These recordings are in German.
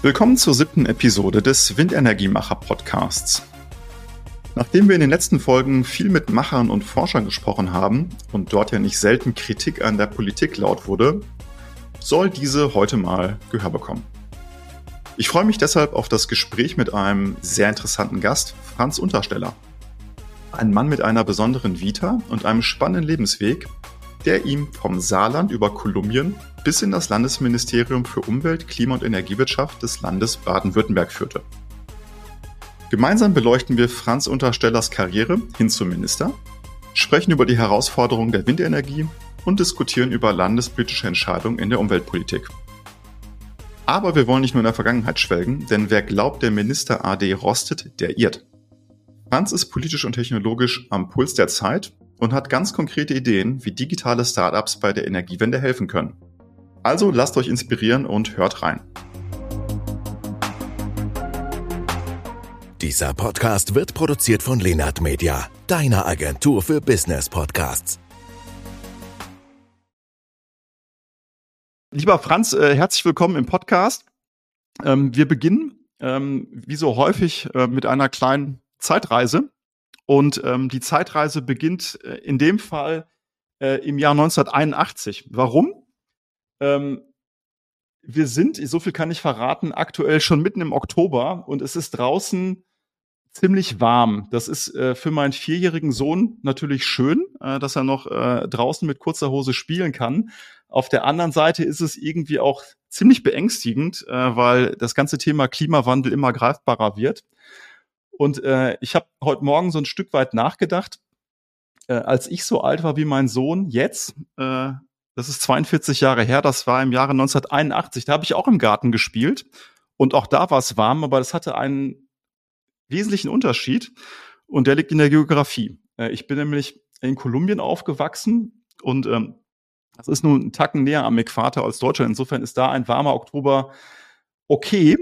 Willkommen zur siebten Episode des Windenergiemacher Podcasts. Nachdem wir in den letzten Folgen viel mit Machern und Forschern gesprochen haben und dort ja nicht selten Kritik an der Politik laut wurde, soll diese heute mal Gehör bekommen. Ich freue mich deshalb auf das Gespräch mit einem sehr interessanten Gast, Franz Untersteller. Ein Mann mit einer besonderen Vita und einem spannenden Lebensweg, der ihm vom Saarland über Kolumbien bis in das Landesministerium für Umwelt, Klima und Energiewirtschaft des Landes Baden-Württemberg führte. Gemeinsam beleuchten wir Franz Unterstellers Karriere hin zum Minister, sprechen über die Herausforderungen der Windenergie und diskutieren über landespolitische Entscheidungen in der Umweltpolitik. Aber wir wollen nicht nur in der Vergangenheit schwelgen, denn wer glaubt, der Minister AD rostet, der irrt. Franz ist politisch und technologisch am Puls der Zeit und hat ganz konkrete Ideen, wie digitale Startups bei der Energiewende helfen können. Also lasst euch inspirieren und hört rein. Dieser Podcast wird produziert von Lenart Media, deiner Agentur für Business Podcasts. Lieber Franz, äh, herzlich willkommen im Podcast. Ähm, wir beginnen, ähm, wie so häufig, äh, mit einer kleinen Zeitreise. Und ähm, die Zeitreise beginnt äh, in dem Fall äh, im Jahr 1981. Warum? Ähm, wir sind, so viel kann ich verraten, aktuell schon mitten im Oktober und es ist draußen ziemlich warm. Das ist äh, für meinen vierjährigen Sohn natürlich schön, äh, dass er noch äh, draußen mit kurzer Hose spielen kann. Auf der anderen Seite ist es irgendwie auch ziemlich beängstigend, äh, weil das ganze Thema Klimawandel immer greifbarer wird. Und äh, ich habe heute Morgen so ein Stück weit nachgedacht, äh, als ich so alt war wie mein Sohn jetzt, äh, das ist 42 Jahre her, das war im Jahre 1981, da habe ich auch im Garten gespielt und auch da war es warm, aber das hatte einen wesentlichen Unterschied und der liegt in der Geografie. Äh, ich bin nämlich in Kolumbien aufgewachsen und ähm, das ist nun ein Tacken näher am Äquator als Deutschland. Insofern ist da ein warmer Oktober okay.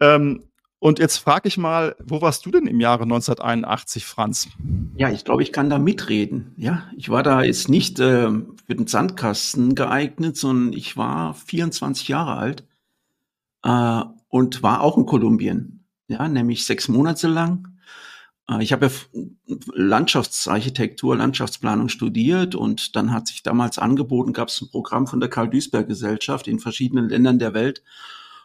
Ähm, und jetzt frage ich mal, wo warst du denn im Jahre 1981, Franz? Ja, ich glaube, ich kann da mitreden. Ja, ich war da jetzt nicht äh, für den Sandkasten geeignet, sondern ich war 24 Jahre alt äh, und war auch in Kolumbien. Ja, nämlich sechs Monate lang. Äh, ich habe ja Landschaftsarchitektur, Landschaftsplanung studiert und dann hat sich damals angeboten, gab es ein Programm von der Karl-Duisberg-Gesellschaft in verschiedenen Ländern der Welt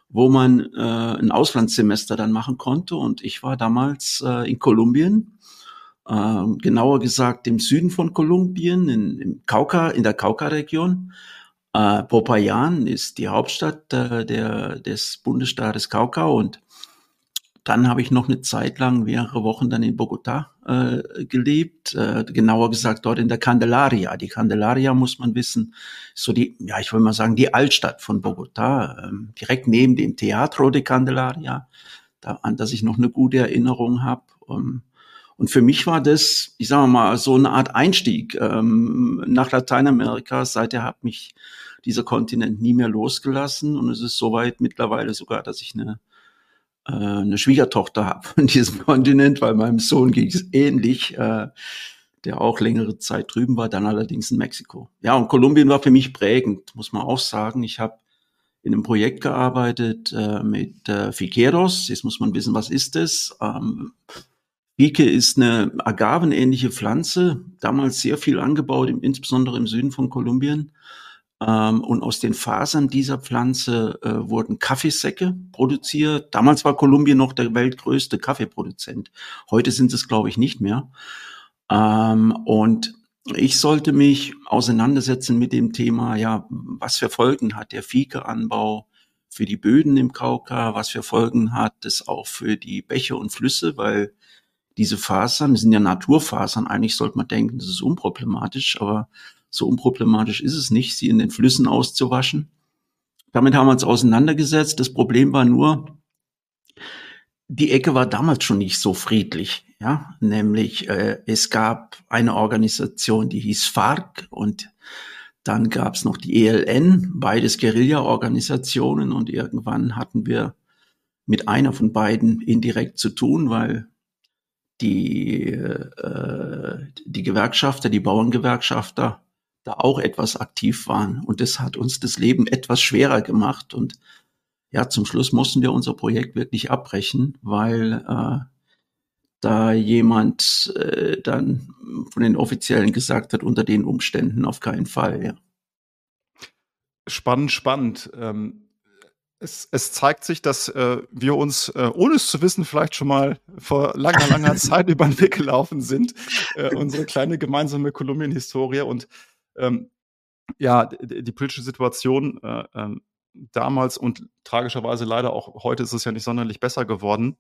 wo man äh, ein Auslandssemester dann machen konnte. Und ich war damals äh, in Kolumbien, äh, genauer gesagt im Süden von Kolumbien, in, im Cauca, in der Cauca-Region. Äh, Popayan ist die Hauptstadt äh, der, des Bundesstaates Cauca und dann habe ich noch eine Zeit lang, mehrere Wochen dann in Bogota äh, gelebt, äh, genauer gesagt dort in der Candelaria. Die Candelaria, muss man wissen, ist so die, ja, ich will mal sagen, die Altstadt von Bogota, ähm, direkt neben dem Teatro de Candelaria, da, an das ich noch eine gute Erinnerung habe. Ähm, und für mich war das, ich sage mal, so eine Art Einstieg ähm, nach Lateinamerika. Seither hat mich dieser Kontinent nie mehr losgelassen und es ist soweit mittlerweile sogar, dass ich eine äh, eine Schwiegertochter habe von diesem Kontinent, weil meinem Sohn ging es ähnlich, äh, der auch längere Zeit drüben war, dann allerdings in Mexiko. Ja, und Kolumbien war für mich prägend, muss man auch sagen. Ich habe in einem Projekt gearbeitet äh, mit äh, Fiqueros. Jetzt muss man wissen, was ist das? Ähm, Fique ist eine agavenähnliche Pflanze, damals sehr viel angebaut, insbesondere im Süden von Kolumbien. Ähm, und aus den Fasern dieser Pflanze äh, wurden Kaffeesäcke produziert. Damals war Kolumbien noch der weltgrößte Kaffeeproduzent. Heute sind es, glaube ich, nicht mehr. Ähm, und ich sollte mich auseinandersetzen mit dem Thema, ja, was für Folgen hat der Fiekeanbau für die Böden im Kauka, was für Folgen hat es auch für die Bäche und Flüsse, weil diese Fasern, die sind ja Naturfasern, eigentlich sollte man denken, das ist unproblematisch, aber so unproblematisch ist es nicht, sie in den Flüssen auszuwaschen. Damit haben wir uns auseinandergesetzt. Das Problem war nur, die Ecke war damals schon nicht so friedlich. Ja, nämlich äh, es gab eine Organisation, die hieß FARC und dann gab es noch die ELN, beides Guerilla-Organisationen und irgendwann hatten wir mit einer von beiden indirekt zu tun, weil die, äh, die Gewerkschafter, die Bauerngewerkschafter da auch etwas aktiv waren. Und das hat uns das Leben etwas schwerer gemacht. Und ja, zum Schluss mussten wir unser Projekt wirklich abbrechen, weil äh, da jemand äh, dann von den Offiziellen gesagt hat, unter den Umständen auf keinen Fall. Ja. Spannend, spannend. Ähm es, es zeigt sich, dass äh, wir uns, äh, ohne es zu wissen, vielleicht schon mal vor langer, langer Zeit über den Weg gelaufen sind. Äh, unsere kleine gemeinsame Kolumbien-Historie und ähm, ja, die, politische Situation äh, ähm, damals und tragischerweise leider auch heute ist es ja nicht sonderlich besser geworden,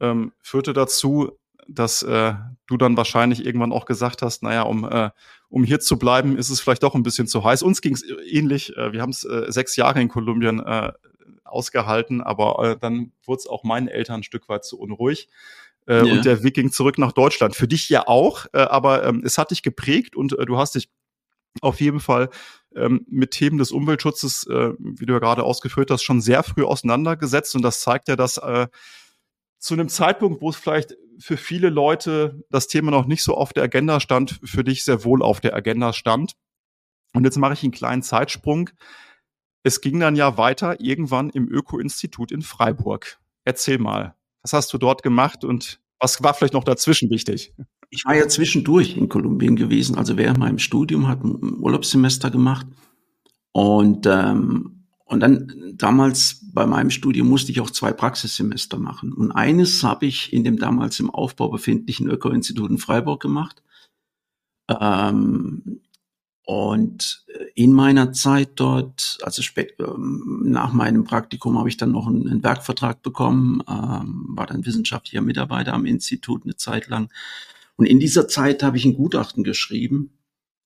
ähm, führte dazu, dass äh, du dann wahrscheinlich irgendwann auch gesagt hast, naja, um, äh, um hier zu bleiben, ist es vielleicht doch ein bisschen zu heiß. Uns ging es ähnlich. Äh, wir haben es äh, sechs Jahre in Kolumbien äh, ausgehalten, aber äh, dann wurde es auch meinen Eltern ein Stück weit zu unruhig. Äh, ja. Und der Weg ging zurück nach Deutschland. Für dich ja auch, äh, aber ähm, es hat dich geprägt und äh, du hast dich auf jeden Fall ähm, mit Themen des Umweltschutzes, äh, wie du ja gerade ausgeführt hast, schon sehr früh auseinandergesetzt. Und das zeigt ja, dass äh, zu einem Zeitpunkt, wo es vielleicht für viele Leute das Thema noch nicht so auf der Agenda stand, für dich sehr wohl auf der Agenda stand. Und jetzt mache ich einen kleinen Zeitsprung. Es ging dann ja weiter irgendwann im Öko-Institut in Freiburg. Erzähl mal, was hast du dort gemacht und was war vielleicht noch dazwischen wichtig? Ich war ja zwischendurch in Kolumbien gewesen, also während meinem Studium, hat ein Urlaubssemester gemacht. Und, ähm, und dann damals bei meinem Studium musste ich auch zwei Praxissemester machen. Und eines habe ich in dem damals im Aufbau befindlichen Öko-Institut in Freiburg gemacht. Ähm, und in meiner Zeit dort, also spät, ähm, nach meinem Praktikum, habe ich dann noch einen, einen Werkvertrag bekommen, ähm, war dann wissenschaftlicher Mitarbeiter am Institut eine Zeit lang. Und in dieser Zeit habe ich ein Gutachten geschrieben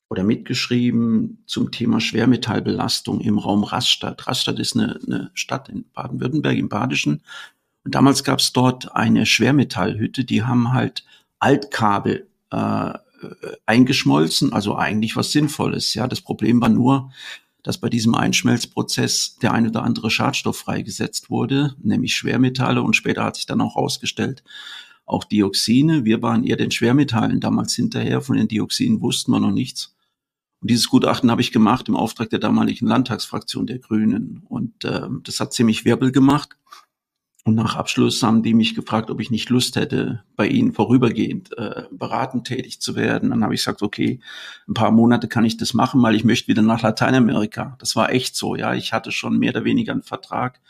oder mitgeschrieben zum Thema Schwermetallbelastung im Raum Rastatt. Rastatt ist eine, eine Stadt in Baden-Württemberg im Badischen. Und damals gab es dort eine Schwermetallhütte, die haben halt Altkabel äh, eingeschmolzen, also eigentlich was Sinnvolles. Ja, das Problem war nur, dass bei diesem Einschmelzprozess der ein oder andere Schadstoff freigesetzt wurde, nämlich Schwermetalle und später hat sich dann auch herausgestellt, auch Dioxine. Wir waren eher den Schwermetallen damals hinterher, von den Dioxinen wussten wir noch nichts. Und dieses Gutachten habe ich gemacht im Auftrag der damaligen Landtagsfraktion der Grünen. Und äh, das hat ziemlich Wirbel gemacht. Und nach Abschluss haben die mich gefragt, ob ich nicht Lust hätte, bei ihnen vorübergehend äh, beratend tätig zu werden. Dann habe ich gesagt, okay, ein paar Monate kann ich das machen, weil ich möchte wieder nach Lateinamerika. Das war echt so, ja. Ich hatte schon mehr oder weniger einen Vertrag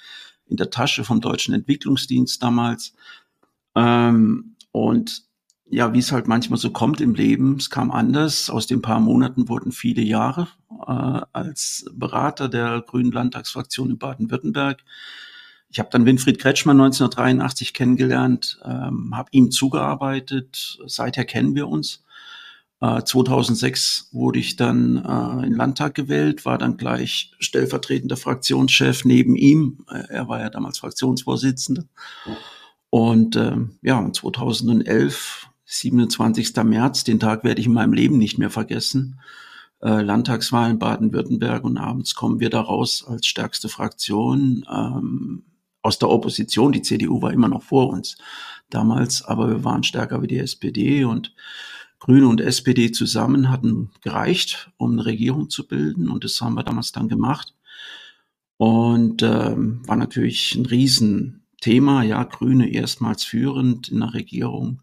in der Tasche vom Deutschen Entwicklungsdienst damals. Ähm, und ja, wie es halt manchmal so kommt im Leben, es kam anders. Aus den paar Monaten wurden viele Jahre äh, als Berater der Grünen Landtagsfraktion in Baden-Württemberg ich habe dann Winfried Kretschmann 1983 kennengelernt, ähm, habe ihm zugearbeitet. Seither kennen wir uns. Äh, 2006 wurde ich dann äh, in den Landtag gewählt, war dann gleich stellvertretender Fraktionschef neben ihm. Äh, er war ja damals Fraktionsvorsitzender. Und ähm, ja, 2011, 27. März, den Tag werde ich in meinem Leben nicht mehr vergessen. Äh, Landtagswahlen Baden-Württemberg und abends kommen wir da raus als stärkste Fraktion. Ähm, aus der Opposition. Die CDU war immer noch vor uns damals, aber wir waren stärker wie die SPD und Grüne und SPD zusammen hatten gereicht, um eine Regierung zu bilden und das haben wir damals dann gemacht. Und ähm, war natürlich ein Riesenthema, ja, Grüne erstmals führend in der Regierung.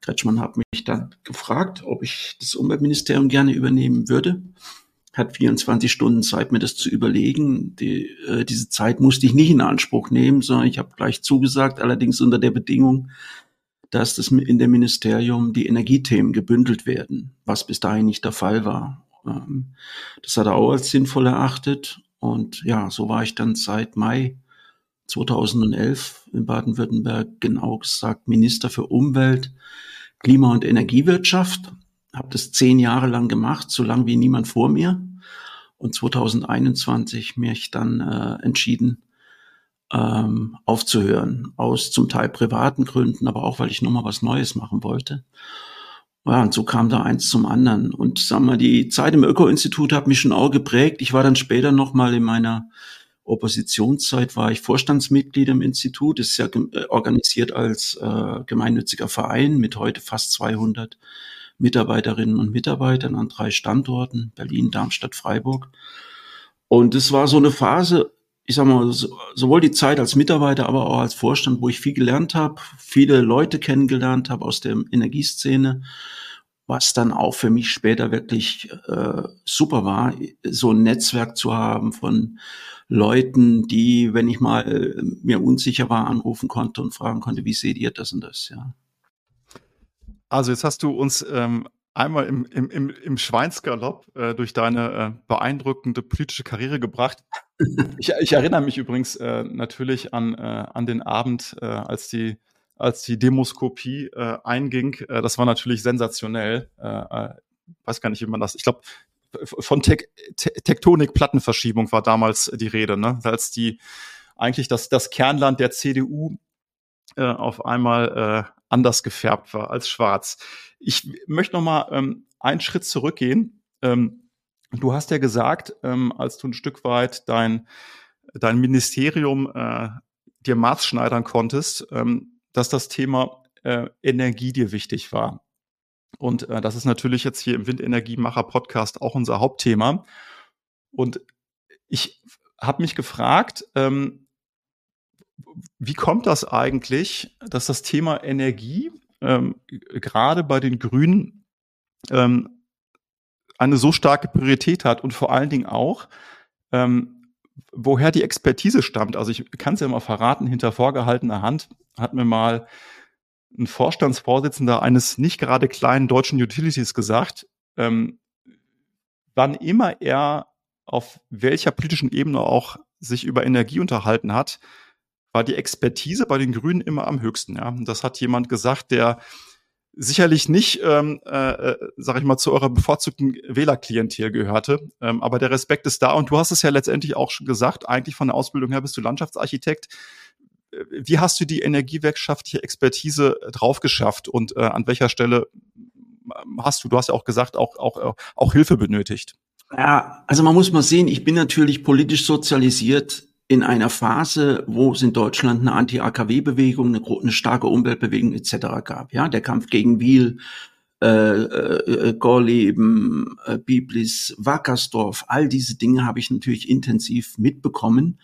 Kretschmann hat mich dann gefragt, ob ich das Umweltministerium gerne übernehmen würde hat 24 Stunden Zeit, mir das zu überlegen. Die, äh, diese Zeit musste ich nicht in Anspruch nehmen, sondern ich habe gleich zugesagt, allerdings unter der Bedingung, dass das in dem Ministerium die Energiethemen gebündelt werden, was bis dahin nicht der Fall war. Ähm, das hat er auch als sinnvoll erachtet. Und ja, so war ich dann seit Mai 2011 in Baden-Württemberg, genau gesagt Minister für Umwelt, Klima- und Energiewirtschaft habe das zehn Jahre lang gemacht, so lang wie niemand vor mir. Und 2021 mich dann äh, entschieden, ähm, aufzuhören. Aus zum Teil privaten Gründen, aber auch, weil ich nochmal was Neues machen wollte. Ja, und so kam da eins zum anderen. Und sag mal, die Zeit im Öko-Institut hat mich schon auch geprägt. Ich war dann später nochmal in meiner Oppositionszeit war ich Vorstandsmitglied im Institut. Ist ja äh, organisiert als äh, gemeinnütziger Verein mit heute fast 200 Mitarbeiterinnen und Mitarbeitern an drei Standorten, Berlin, Darmstadt, Freiburg. Und es war so eine Phase, ich sag mal, sowohl die Zeit als Mitarbeiter, aber auch als Vorstand, wo ich viel gelernt habe, viele Leute kennengelernt habe aus der Energieszene, was dann auch für mich später wirklich äh, super war, so ein Netzwerk zu haben von Leuten, die, wenn ich mal äh, mir unsicher war, anrufen konnte und fragen konnte, wie seht ihr das und das, ja. Also jetzt hast du uns ähm, einmal im, im, im, im Schweinsgalopp äh, durch deine äh, beeindruckende politische Karriere gebracht. Ich, ich erinnere mich übrigens äh, natürlich an, äh, an den Abend, äh, als die als die Demoskopie äh, einging. Äh, das war natürlich sensationell. Äh, äh, weiß gar nicht, wie man das. Ich glaube, von Tek Te Tektonik-Plattenverschiebung war damals die Rede, ne? Als die eigentlich das, das Kernland der CDU äh, auf einmal äh, anders gefärbt war als schwarz. Ich möchte noch mal ähm, einen Schritt zurückgehen. Ähm, du hast ja gesagt, ähm, als du ein Stück weit dein, dein Ministerium äh, dir maßschneidern konntest, ähm, dass das Thema äh, Energie dir wichtig war. Und äh, das ist natürlich jetzt hier im Windenergiemacher-Podcast auch unser Hauptthema. Und ich habe mich gefragt, ähm, wie kommt das eigentlich, dass das Thema Energie ähm, gerade bei den Grünen ähm, eine so starke Priorität hat und vor allen Dingen auch, ähm, woher die Expertise stammt. Also ich kann es ja mal verraten, hinter vorgehaltener Hand hat mir mal ein Vorstandsvorsitzender eines nicht gerade kleinen deutschen Utilities gesagt, ähm, wann immer er auf welcher politischen Ebene auch sich über Energie unterhalten hat, war die Expertise bei den Grünen immer am höchsten. Ja, das hat jemand gesagt, der sicherlich nicht, ähm, äh, äh, sag ich mal, zu eurer bevorzugten Wählerklientel gehörte. Ähm, aber der Respekt ist da und du hast es ja letztendlich auch schon gesagt. Eigentlich von der Ausbildung her bist du Landschaftsarchitekt. Äh, wie hast du die energiewirtschaftliche Expertise drauf geschafft und äh, an welcher Stelle ähm, hast du, du hast ja auch gesagt, auch, auch, auch Hilfe benötigt? Ja, also man muss mal sehen, ich bin natürlich politisch sozialisiert in einer Phase, wo es in Deutschland eine Anti-AKW-Bewegung, eine, eine, starke Umweltbewegung etc. gab. Ja, der Kampf gegen Wiel, äh, äh, Gorleben, äh, Biblis, Wackersdorf, all diese Dinge habe ich natürlich intensiv mitbekommen.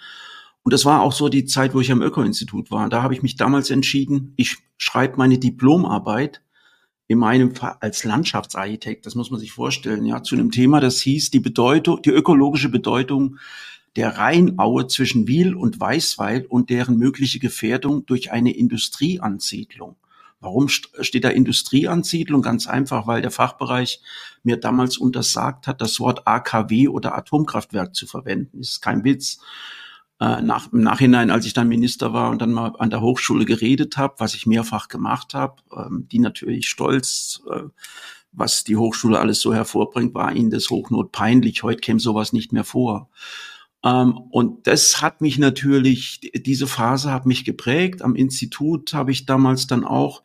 Und das war auch so die Zeit, wo ich am Öko-Institut war. Da habe ich mich damals entschieden, ich schreibe meine Diplomarbeit in meinem Fall als Landschaftsarchitekt, das muss man sich vorstellen, ja, zu einem Thema, das hieß die Bedeutung, die ökologische Bedeutung der Rheinaue zwischen Wiel und Weißweil und deren mögliche Gefährdung durch eine Industrieansiedlung. Warum steht da Industrieansiedlung? Ganz einfach, weil der Fachbereich mir damals untersagt hat, das Wort AKW oder Atomkraftwerk zu verwenden. Ist kein Witz. Äh, nach, Im Nachhinein, als ich dann Minister war und dann mal an der Hochschule geredet habe, was ich mehrfach gemacht habe, ähm, die natürlich stolz, äh, was die Hochschule alles so hervorbringt, war ihnen das Hochnot peinlich. Heute käme sowas nicht mehr vor. Ähm, und das hat mich natürlich, diese Phase hat mich geprägt. Am Institut habe ich damals dann auch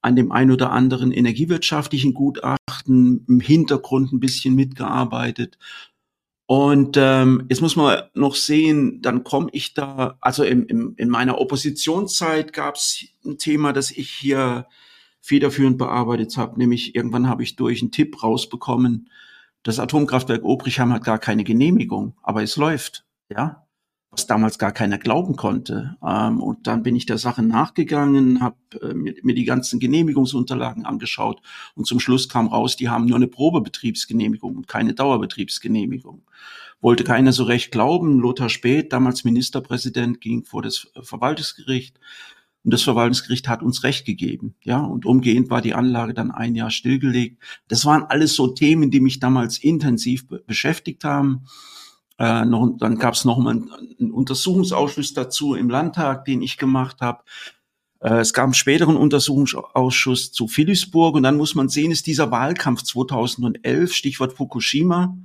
an dem ein oder anderen energiewirtschaftlichen Gutachten im Hintergrund ein bisschen mitgearbeitet. Und ähm, jetzt muss man noch sehen, dann komme ich da, also im, im, in meiner Oppositionszeit gab es ein Thema, das ich hier federführend bearbeitet habe, nämlich irgendwann habe ich durch einen Tipp rausbekommen, das Atomkraftwerk Obrichheim hat gar keine Genehmigung, aber es läuft, ja, was damals gar keiner glauben konnte. Ähm, und dann bin ich der Sache nachgegangen, habe äh, mir, mir, die ganzen Genehmigungsunterlagen angeschaut und zum Schluss kam raus, die haben nur eine Probebetriebsgenehmigung und keine Dauerbetriebsgenehmigung. Wollte keiner so recht glauben. Lothar Späth, damals Ministerpräsident, ging vor das Verwaltungsgericht und das Verwaltungsgericht hat uns Recht gegeben. Ja, und umgehend war die Anlage dann ein Jahr stillgelegt. Das waren alles so Themen, die mich damals intensiv be beschäftigt haben. Äh, noch, dann gab es noch mal einen, einen, Untersuchungsausschuss dazu im Landtag, den ich gemacht habe. Äh, es gab einen späteren Untersuchungsausschuss zu Philipsburg und dann muss man sehen, ist dieser Wahlkampf 2011, Stichwort Fukushima,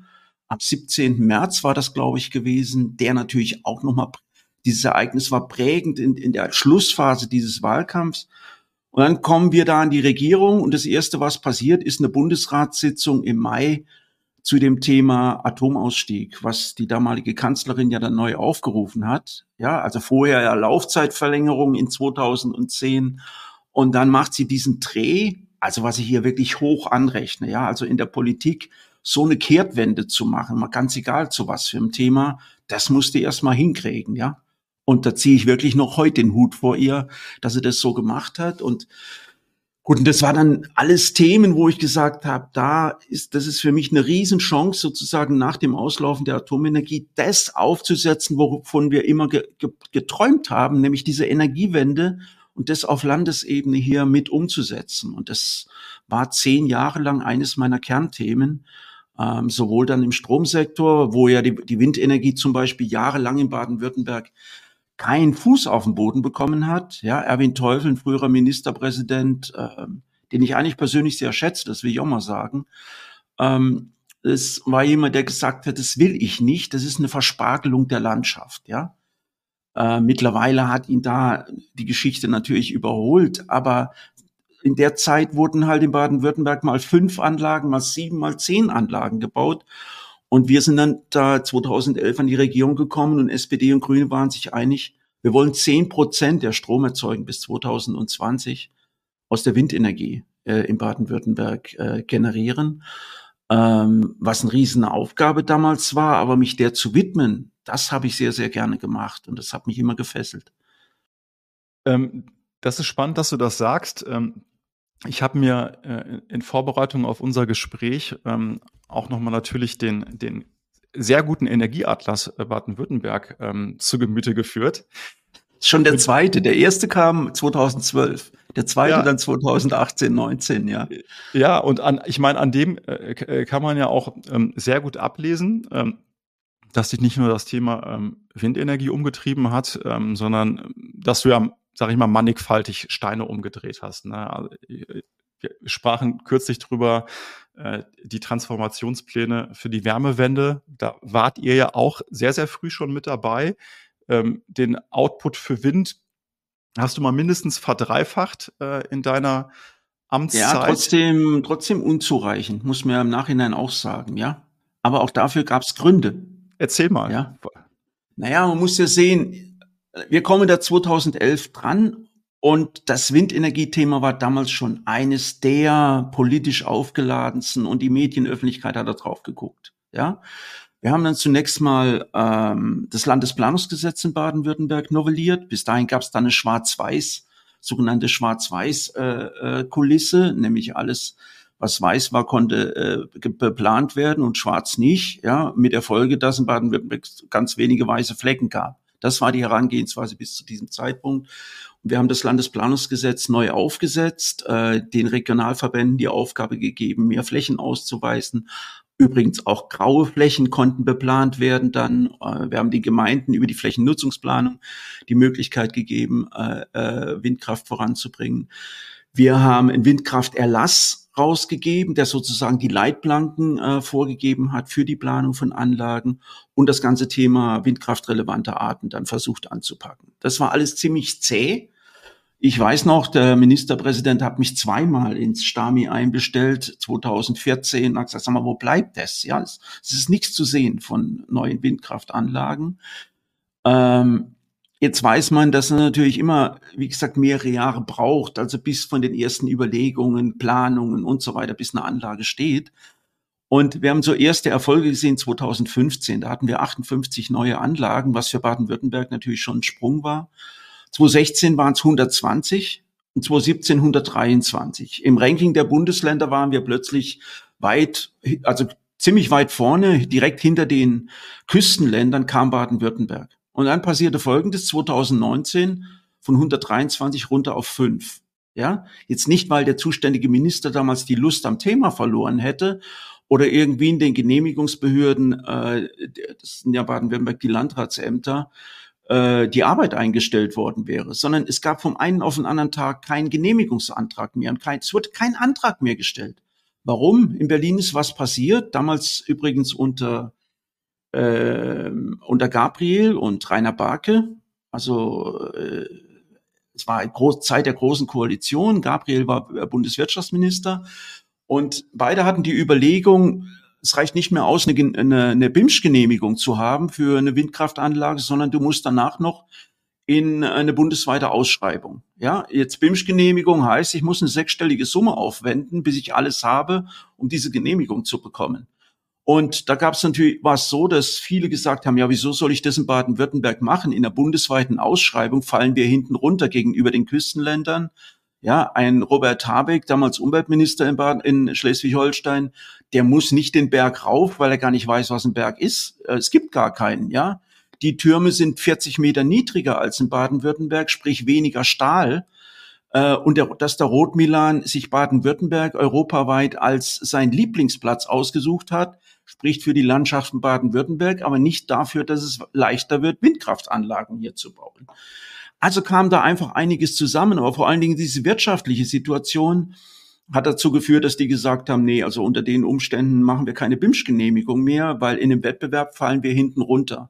am 17. März war das, glaube ich, gewesen, der natürlich auch nochmal dieses Ereignis war prägend in, in der Schlussphase dieses Wahlkampfs. Und dann kommen wir da an die Regierung und das Erste, was passiert, ist eine Bundesratssitzung im Mai zu dem Thema Atomausstieg, was die damalige Kanzlerin ja dann neu aufgerufen hat. Ja, also vorher ja Laufzeitverlängerung in 2010 und dann macht sie diesen Dreh, also was ich hier wirklich hoch anrechne, ja, also in der Politik so eine Kehrtwende zu machen, mal ganz egal zu was für einem Thema, das musste erst mal hinkriegen, ja. Und da ziehe ich wirklich noch heute den Hut vor ihr, dass sie das so gemacht hat und Gut, und das war dann alles Themen, wo ich gesagt habe, da ist, das ist für mich eine Riesenchance, sozusagen nach dem Auslaufen der Atomenergie das aufzusetzen, wovon wir immer ge ge geträumt haben, nämlich diese Energiewende und das auf Landesebene hier mit umzusetzen. Und das war zehn Jahre lang eines meiner Kernthemen, ähm, sowohl dann im Stromsektor, wo ja die, die Windenergie zum Beispiel jahrelang in Baden-Württemberg keinen Fuß auf den Boden bekommen hat. Ja, Erwin Teufel, ein früherer Ministerpräsident, äh, den ich eigentlich persönlich sehr schätze, das will ich auch mal sagen. Ähm, es war jemand, der gesagt hat, das will ich nicht, das ist eine Verspargelung der Landschaft, ja. Äh, mittlerweile hat ihn da die Geschichte natürlich überholt, aber in der Zeit wurden halt in Baden-Württemberg mal fünf Anlagen, mal sieben, mal zehn Anlagen gebaut. Und wir sind dann da 2011 an die Regierung gekommen und SPD und Grüne waren sich einig, wir wollen zehn Prozent der Strom erzeugen bis 2020 aus der Windenergie äh, in Baden-Württemberg äh, generieren. Ähm, was eine riesen Aufgabe damals war, aber mich der zu widmen, das habe ich sehr, sehr gerne gemacht und das hat mich immer gefesselt. Ähm, das ist spannend, dass du das sagst. Ähm, ich habe mir äh, in Vorbereitung auf unser Gespräch ähm, auch nochmal natürlich den, den sehr guten Energieatlas äh, Baden-Württemberg ähm, zu Gemüte geführt. Schon der zweite. Der erste kam 2012. Der zweite ja. dann 2018, 19, ja. Ja, und an, ich meine, an dem äh, äh, kann man ja auch ähm, sehr gut ablesen, ähm, dass sich nicht nur das Thema ähm, Windenergie umgetrieben hat, ähm, sondern dass du ja, sag ich mal, mannigfaltig Steine umgedreht hast. Ne? Also, äh, wir sprachen kürzlich drüber, äh, die Transformationspläne für die Wärmewende. Da wart ihr ja auch sehr, sehr früh schon mit dabei. Ähm, den Output für Wind hast du mal mindestens verdreifacht äh, in deiner Amtszeit. Ja, trotzdem, trotzdem unzureichend, muss man ja im Nachhinein auch sagen, ja. Aber auch dafür gab es Gründe. Erzähl mal. Ja. Naja, man muss ja sehen, wir kommen da 2011 dran und das Windenergiethema war damals schon eines der politisch aufgeladensten und die Medienöffentlichkeit hat da drauf geguckt. Ja, wir haben dann zunächst mal ähm, das Landesplanungsgesetz in Baden-Württemberg novelliert. Bis dahin gab es dann eine Schwarz-Weiß, sogenannte Schwarz-Weiß-Kulisse, äh, äh, nämlich alles, was weiß war, konnte äh, beplant werden und schwarz nicht. Ja, mit der Folge, dass in Baden-Württemberg ganz wenige weiße Flecken gab. Das war die Herangehensweise bis zu diesem Zeitpunkt. Wir haben das Landesplanungsgesetz neu aufgesetzt, äh, den Regionalverbänden die Aufgabe gegeben, mehr Flächen auszuweisen. Übrigens auch graue Flächen konnten beplant werden dann. Äh, wir haben die Gemeinden über die Flächennutzungsplanung die Möglichkeit gegeben, äh, äh, Windkraft voranzubringen. Wir haben einen Windkrafterlass rausgegeben, der sozusagen die Leitplanken äh, vorgegeben hat für die Planung von Anlagen und das ganze Thema windkraftrelevante Arten dann versucht anzupacken. Das war alles ziemlich zäh. Ich weiß noch, der Ministerpräsident hat mich zweimal ins Stami einbestellt, 2014, hat gesagt, sag mal, wo bleibt das? Ja, es, es ist nichts zu sehen von neuen Windkraftanlagen. Ähm, jetzt weiß man, dass er natürlich immer, wie gesagt, mehrere Jahre braucht, also bis von den ersten Überlegungen, Planungen und so weiter, bis eine Anlage steht. Und wir haben so erste Erfolge gesehen 2015. Da hatten wir 58 neue Anlagen, was für Baden-Württemberg natürlich schon ein Sprung war. 2016 waren es 120 und 2017 123. Im Ranking der Bundesländer waren wir plötzlich weit, also ziemlich weit vorne, direkt hinter den Küstenländern kam Baden-Württemberg. Und dann passierte Folgendes 2019 von 123 runter auf 5. Ja, jetzt nicht, weil der zuständige Minister damals die Lust am Thema verloren hätte oder irgendwie in den Genehmigungsbehörden, äh, das sind ja Baden-Württemberg die Landratsämter, äh, die Arbeit eingestellt worden wäre, sondern es gab vom einen auf den anderen Tag keinen Genehmigungsantrag mehr und kein, es wurde kein Antrag mehr gestellt. Warum? In Berlin ist was passiert, damals übrigens unter, äh, unter Gabriel und Rainer Barke, also äh, es war große Zeit der großen Koalition. Gabriel war Bundeswirtschaftsminister und beide hatten die Überlegung, es reicht nicht mehr aus, eine, eine, eine BIMSCH-Genehmigung zu haben für eine Windkraftanlage, sondern du musst danach noch in eine bundesweite Ausschreibung. Ja, jetzt BIMSCH-Genehmigung heißt, ich muss eine sechsstellige Summe aufwenden, bis ich alles habe, um diese Genehmigung zu bekommen. Und da gab es natürlich, war so, dass viele gesagt haben, ja, wieso soll ich das in Baden-Württemberg machen? In der bundesweiten Ausschreibung fallen wir hinten runter gegenüber den Küstenländern. Ja, ein Robert Habeck, damals Umweltminister in, in Schleswig-Holstein, der muss nicht den Berg rauf, weil er gar nicht weiß, was ein Berg ist. Äh, es gibt gar keinen, ja. Die Türme sind 40 Meter niedriger als in Baden-Württemberg, sprich weniger Stahl. Äh, und der, dass der Rotmilan sich Baden-Württemberg europaweit als sein Lieblingsplatz ausgesucht hat, spricht für die Landschaften Baden-Württemberg, aber nicht dafür, dass es leichter wird, Windkraftanlagen hier zu bauen. Also kam da einfach einiges zusammen, aber vor allen Dingen diese wirtschaftliche Situation hat dazu geführt, dass die gesagt haben, nee, also unter den Umständen machen wir keine BIMSCH-Genehmigung mehr, weil in dem Wettbewerb fallen wir hinten runter.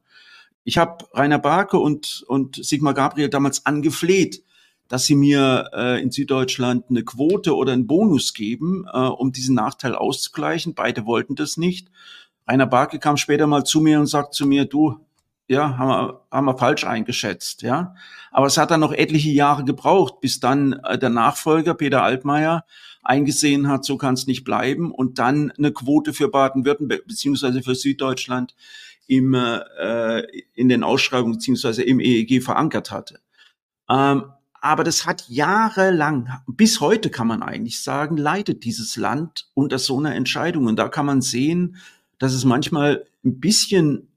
Ich habe Rainer Barke und, und Sigmar Gabriel damals angefleht, dass sie mir äh, in Süddeutschland eine Quote oder einen Bonus geben, äh, um diesen Nachteil auszugleichen. Beide wollten das nicht. Rainer Barke kam später mal zu mir und sagt zu mir, du, ja, haben wir, haben wir falsch eingeschätzt, ja. Aber es hat dann noch etliche Jahre gebraucht, bis dann äh, der Nachfolger Peter Altmaier eingesehen hat, so kann es nicht bleiben und dann eine Quote für Baden-Württemberg beziehungsweise für Süddeutschland im, äh, in den Ausschreibungen beziehungsweise im EEG verankert hatte. Ähm, aber das hat jahrelang, bis heute kann man eigentlich sagen, leidet dieses Land unter so einer Entscheidung. Und da kann man sehen, dass es manchmal ein bisschen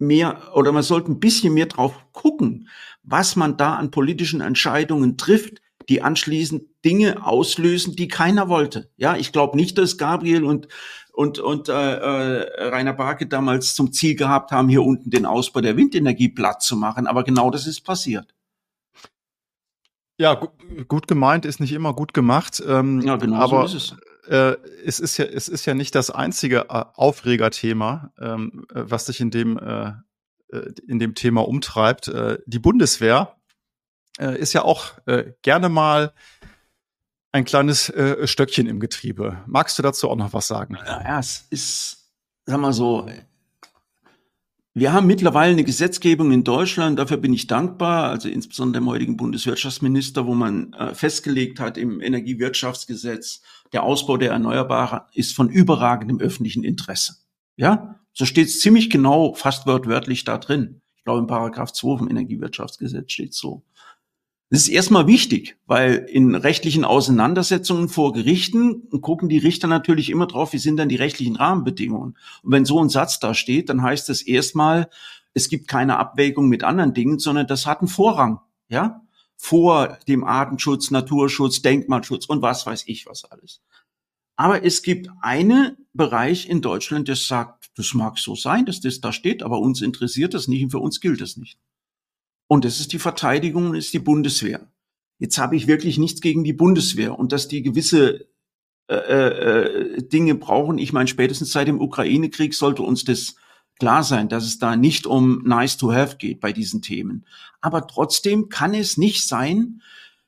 mehr oder man sollte ein bisschen mehr drauf gucken, was man da an politischen Entscheidungen trifft, die anschließend Dinge auslösen, die keiner wollte. Ja, ich glaube nicht, dass Gabriel und und und äh, äh, Rainer Barke damals zum Ziel gehabt haben, hier unten den Ausbau der Windenergie platt zu machen, aber genau das ist passiert. Ja, gut gemeint ist nicht immer gut gemacht. Ähm, ja, genau aber so ist es äh, es ist ja, es ist ja nicht das einzige äh, Aufregerthema, ähm, äh, was sich in dem, äh, äh, in dem Thema umtreibt. Äh, die Bundeswehr ist ja auch gerne mal ein kleines Stöckchen im Getriebe. Magst du dazu auch noch was sagen? Ja, es ist, sag mal so, wir haben mittlerweile eine Gesetzgebung in Deutschland, dafür bin ich dankbar, also insbesondere dem heutigen Bundeswirtschaftsminister, wo man äh, festgelegt hat im Energiewirtschaftsgesetz, der Ausbau der Erneuerbaren ist von überragendem öffentlichen Interesse. Ja, so steht es ziemlich genau, fast wörtlich da drin. Ich glaube, in Paragraph 2 vom Energiewirtschaftsgesetz steht so. Das ist erstmal wichtig, weil in rechtlichen Auseinandersetzungen vor Gerichten gucken die Richter natürlich immer drauf, wie sind denn die rechtlichen Rahmenbedingungen. Und wenn so ein Satz da steht, dann heißt es erstmal, es gibt keine Abwägung mit anderen Dingen, sondern das hat einen Vorrang, ja, vor dem Artenschutz, Naturschutz, Denkmalschutz und was weiß ich was alles. Aber es gibt einen Bereich in Deutschland, der sagt, das mag so sein, dass das da steht, aber uns interessiert das nicht und für uns gilt das nicht. Und das ist die Verteidigung und ist die Bundeswehr. Jetzt habe ich wirklich nichts gegen die Bundeswehr und dass die gewisse äh, äh, Dinge brauchen. Ich meine, spätestens seit dem Ukraine-Krieg sollte uns das klar sein, dass es da nicht um nice to have geht bei diesen Themen. Aber trotzdem kann es nicht sein,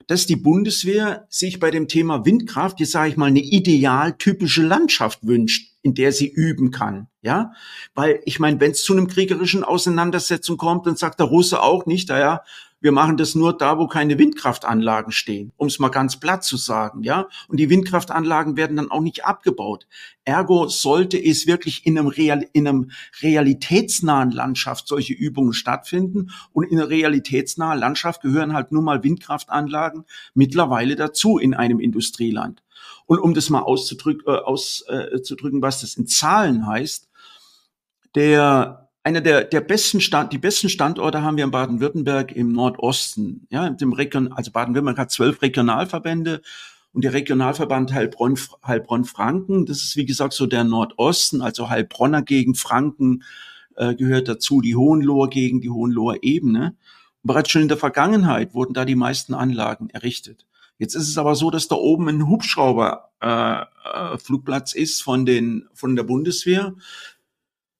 dass die Bundeswehr sich bei dem Thema Windkraft, jetzt sage ich mal, eine idealtypische Landschaft wünscht, in der sie üben kann. Ja, weil ich meine, wenn es zu einem kriegerischen Auseinandersetzung kommt, dann sagt der Russe auch nicht, naja, wir machen das nur da, wo keine Windkraftanlagen stehen, um es mal ganz platt zu sagen, ja. Und die Windkraftanlagen werden dann auch nicht abgebaut. Ergo sollte es wirklich in einem, Real, in einem realitätsnahen Landschaft solche Übungen stattfinden. Und in einer realitätsnahen Landschaft gehören halt nur mal Windkraftanlagen mittlerweile dazu in einem Industrieland. Und um das mal auszudrücken, äh, auszudrücken was das in Zahlen heißt, der einer der, der besten Stand, die besten Standorte haben wir in Baden-Württemberg im Nordosten. Ja, dem Region, also Baden-Württemberg hat zwölf Regionalverbände und der Regionalverband Heilbronn, Heilbronn Franken, das ist wie gesagt so der Nordosten, also Heilbronner Gegend, Franken äh, gehört dazu, die Hohenloher Gegend, die Hohenloher Ebene. Und bereits schon in der Vergangenheit wurden da die meisten Anlagen errichtet. Jetzt ist es aber so, dass da oben ein Hubschrauber äh, äh, Flugplatz ist von den von der Bundeswehr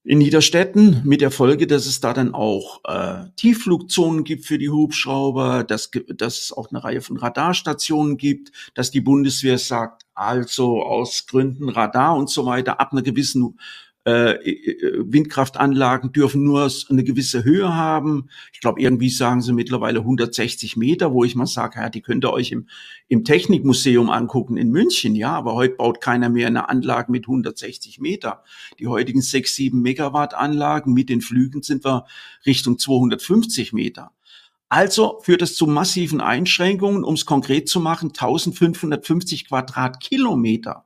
in Niederstädten mit der Folge, dass es da dann auch äh, Tiefflugzonen gibt für die Hubschrauber, dass, dass es auch eine Reihe von Radarstationen gibt, dass die Bundeswehr sagt, also aus Gründen Radar und so weiter ab einer gewissen äh, äh, Windkraftanlagen dürfen nur eine gewisse Höhe haben. Ich glaube, irgendwie sagen sie mittlerweile 160 Meter, wo ich mal sage, ja, die könnt ihr euch im, im Technikmuseum angucken in München, ja, aber heute baut keiner mehr eine Anlage mit 160 Meter. Die heutigen 6, 7 Megawatt Anlagen mit den Flügen sind wir Richtung 250 Meter. Also führt es zu massiven Einschränkungen, um es konkret zu machen, 1550 Quadratkilometer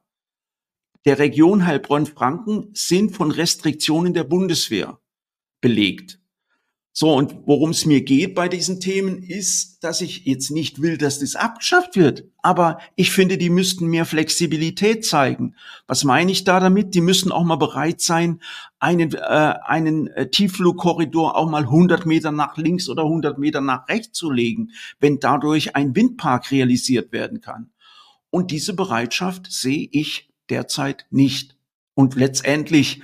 der Region Heilbronn-Franken sind von Restriktionen der Bundeswehr belegt. So, und worum es mir geht bei diesen Themen ist, dass ich jetzt nicht will, dass das abgeschafft wird, aber ich finde, die müssten mehr Flexibilität zeigen. Was meine ich da damit? Die müssen auch mal bereit sein, einen, äh, einen äh, Tiefflugkorridor auch mal 100 Meter nach links oder 100 Meter nach rechts zu legen, wenn dadurch ein Windpark realisiert werden kann. Und diese Bereitschaft sehe ich derzeit nicht. Und letztendlich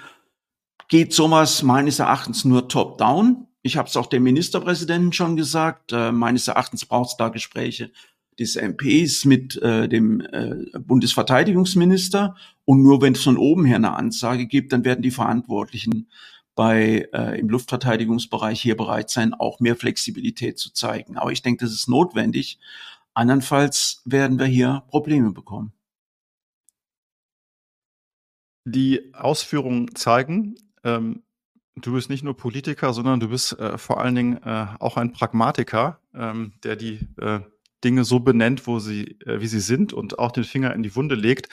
geht sowas meines Erachtens nur top-down. Ich habe es auch dem Ministerpräsidenten schon gesagt. Äh, meines Erachtens braucht es da Gespräche des MPs mit äh, dem äh, Bundesverteidigungsminister. Und nur wenn es von oben her eine Ansage gibt, dann werden die Verantwortlichen bei äh, im Luftverteidigungsbereich hier bereit sein, auch mehr Flexibilität zu zeigen. Aber ich denke, das ist notwendig. Andernfalls werden wir hier Probleme bekommen. Die Ausführungen zeigen, ähm, du bist nicht nur Politiker, sondern du bist äh, vor allen Dingen äh, auch ein Pragmatiker, ähm, der die äh, Dinge so benennt, wo sie, äh, wie sie sind und auch den Finger in die Wunde legt.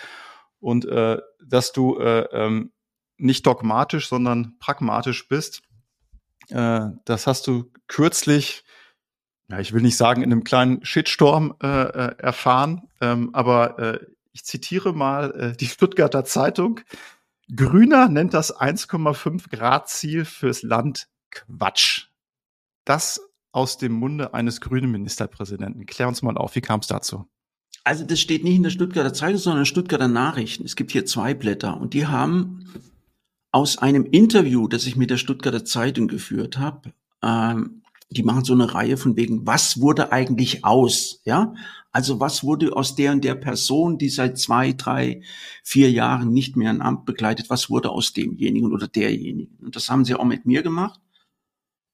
Und äh, dass du äh, ähm, nicht dogmatisch, sondern pragmatisch bist, das hast du kürzlich, ja, ich will nicht sagen, in einem kleinen Shitstorm erfahren, ähm, aber ich zitiere mal äh, die Stuttgarter Zeitung. Grüner nennt das 1,5 Grad Ziel fürs Land Quatsch. Das aus dem Munde eines grünen Ministerpräsidenten. Klär uns mal auf, wie kam es dazu? Also das steht nicht in der Stuttgarter Zeitung, sondern in der Stuttgarter Nachrichten. Es gibt hier zwei Blätter und die haben aus einem Interview, das ich mit der Stuttgarter Zeitung geführt habe, ähm, die machen so eine Reihe von wegen, was wurde eigentlich aus? Ja, also was wurde aus der und der Person, die seit zwei, drei, vier Jahren nicht mehr ein Amt begleitet, was wurde aus demjenigen oder derjenigen? Und das haben sie auch mit mir gemacht.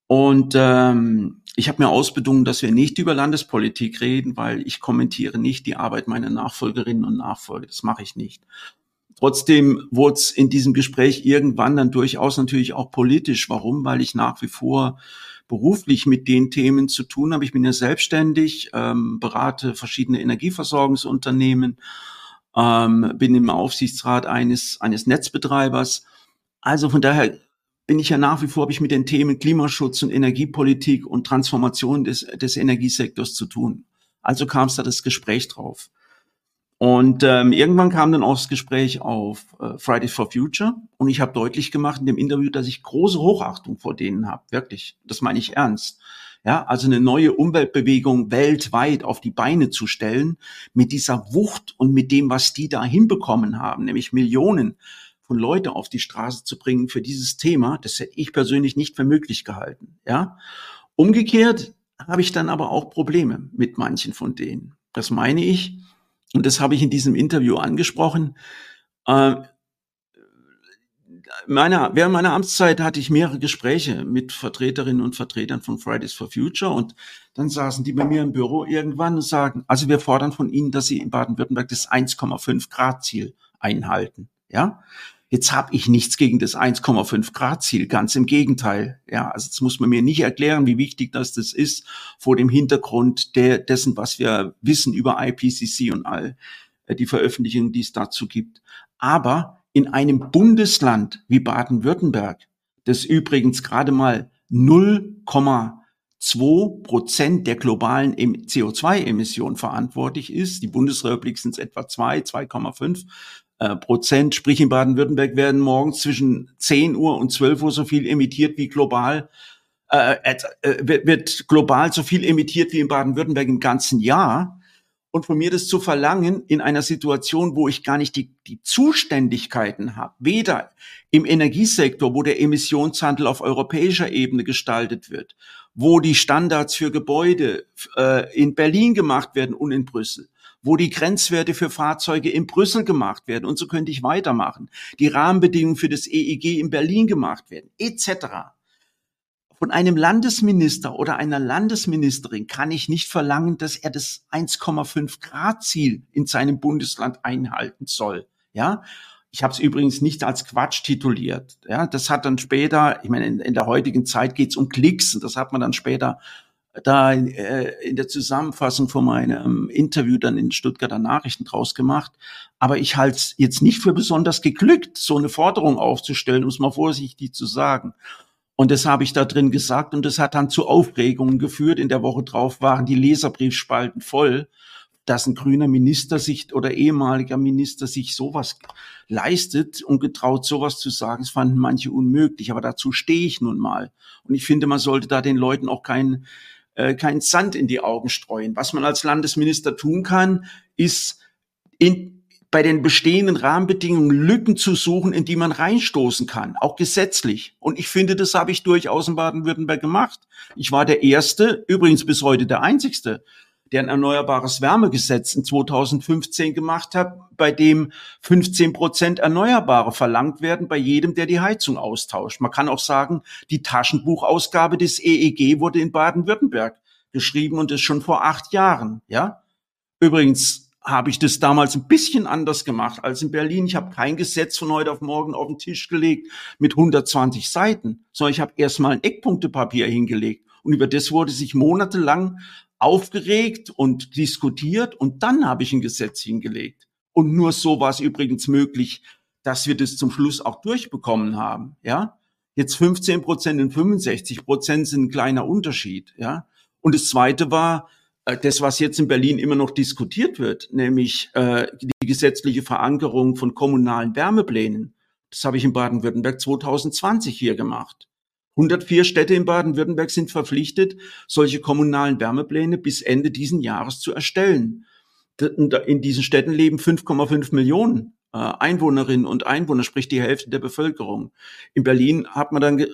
Und ähm, ich habe mir ausbedungen, dass wir nicht über Landespolitik reden, weil ich kommentiere nicht die Arbeit meiner Nachfolgerinnen und Nachfolger. Das mache ich nicht. Trotzdem wurde es in diesem Gespräch irgendwann dann durchaus natürlich auch politisch. Warum? Weil ich nach wie vor beruflich mit den Themen zu tun habe. Ich bin ja selbstständig, ähm, berate verschiedene Energieversorgungsunternehmen, ähm, bin im Aufsichtsrat eines, eines Netzbetreibers. Also von daher bin ich ja nach wie vor, habe ich mit den Themen Klimaschutz und Energiepolitik und Transformation des, des Energiesektors zu tun. Also kam es da das Gespräch drauf. Und ähm, irgendwann kam dann auch das Gespräch auf äh, Fridays for Future und ich habe deutlich gemacht in dem Interview, dass ich große Hochachtung vor denen habe, wirklich. Das meine ich ernst. Ja, also eine neue Umweltbewegung weltweit auf die Beine zu stellen, mit dieser Wucht und mit dem, was die da hinbekommen haben, nämlich Millionen von Leute auf die Straße zu bringen für dieses Thema, das hätte ich persönlich nicht für möglich gehalten. Ja, umgekehrt habe ich dann aber auch Probleme mit manchen von denen. Das meine ich und das habe ich in diesem Interview angesprochen, äh, meiner, während meiner Amtszeit hatte ich mehrere Gespräche mit Vertreterinnen und Vertretern von Fridays for Future und dann saßen die bei mir im Büro irgendwann und sagen, also wir fordern von Ihnen, dass Sie in Baden-Württemberg das 1,5 Grad Ziel einhalten. Ja, Jetzt habe ich nichts gegen das 1,5 Grad Ziel, ganz im Gegenteil. Ja, also das muss man mir nicht erklären, wie wichtig das, das ist vor dem Hintergrund der, dessen, was wir wissen über IPCC und all äh, die Veröffentlichungen, die es dazu gibt. Aber in einem Bundesland wie Baden-Württemberg, das übrigens gerade mal 0,2 Prozent der globalen CO2-Emissionen verantwortlich ist. Die Bundesrepublik sind es etwa 2, 2,5 äh, Prozent, sprich in Baden-Württemberg werden morgens zwischen 10 Uhr und 12 Uhr so viel emittiert wie global, äh, äh, wird global so viel emittiert wie in Baden-Württemberg im ganzen Jahr. Und von mir das zu verlangen in einer Situation, wo ich gar nicht die, die Zuständigkeiten habe, weder im Energiesektor, wo der Emissionshandel auf europäischer Ebene gestaltet wird, wo die Standards für Gebäude äh, in Berlin gemacht werden und in Brüssel, wo die Grenzwerte für Fahrzeuge in Brüssel gemacht werden. Und so könnte ich weitermachen. Die Rahmenbedingungen für das EEG in Berlin gemacht werden, etc. Von einem Landesminister oder einer Landesministerin kann ich nicht verlangen, dass er das 1,5 Grad Ziel in seinem Bundesland einhalten soll. Ja, ich habe es übrigens nicht als Quatsch tituliert. Ja, das hat dann später, ich meine, in, in der heutigen Zeit geht es um Klicks und das hat man dann später da äh, in der Zusammenfassung von meinem Interview dann in Stuttgarter Nachrichten draus gemacht. Aber ich halte es jetzt nicht für besonders geglückt, so eine Forderung aufzustellen, um es mal vorsichtig zu sagen. Und das habe ich da drin gesagt und das hat dann zu Aufregungen geführt. In der Woche drauf waren die Leserbriefspalten voll, dass ein grüner Minister sich oder ehemaliger Minister sich sowas leistet und getraut, sowas zu sagen. Das fanden manche unmöglich, aber dazu stehe ich nun mal. Und ich finde, man sollte da den Leuten auch keinen äh, keinen Sand in die Augen streuen. Was man als Landesminister tun kann, ist in, bei den bestehenden Rahmenbedingungen Lücken zu suchen, in die man reinstoßen kann, auch gesetzlich. Und ich finde, das habe ich durchaus in Baden-Württemberg gemacht. Ich war der Erste, übrigens bis heute der Einzigste, der ein erneuerbares Wärmegesetz in 2015 gemacht hat, bei dem 15 Prozent Erneuerbare verlangt werden bei jedem, der die Heizung austauscht. Man kann auch sagen, die Taschenbuchausgabe des EEG wurde in Baden-Württemberg geschrieben und ist schon vor acht Jahren, ja. Übrigens habe ich das damals ein bisschen anders gemacht als in Berlin. Ich habe kein Gesetz von heute auf morgen auf den Tisch gelegt mit 120 Seiten, sondern ich habe erstmal ein Eckpunktepapier hingelegt. Und über das wurde sich monatelang aufgeregt und diskutiert und dann habe ich ein Gesetz hingelegt. Und nur so war es übrigens möglich, dass wir das zum Schluss auch durchbekommen haben. Ja, jetzt 15 Prozent und 65 Prozent sind ein kleiner Unterschied. Ja, und das Zweite war äh, das, was jetzt in Berlin immer noch diskutiert wird, nämlich äh, die gesetzliche Verankerung von kommunalen Wärmeplänen. Das habe ich in Baden-Württemberg 2020 hier gemacht. 104 Städte in Baden-Württemberg sind verpflichtet, solche kommunalen Wärmepläne bis Ende diesen Jahres zu erstellen. In diesen Städten leben 5,5 Millionen äh, Einwohnerinnen und Einwohner, sprich die Hälfte der Bevölkerung. In Berlin hat man dann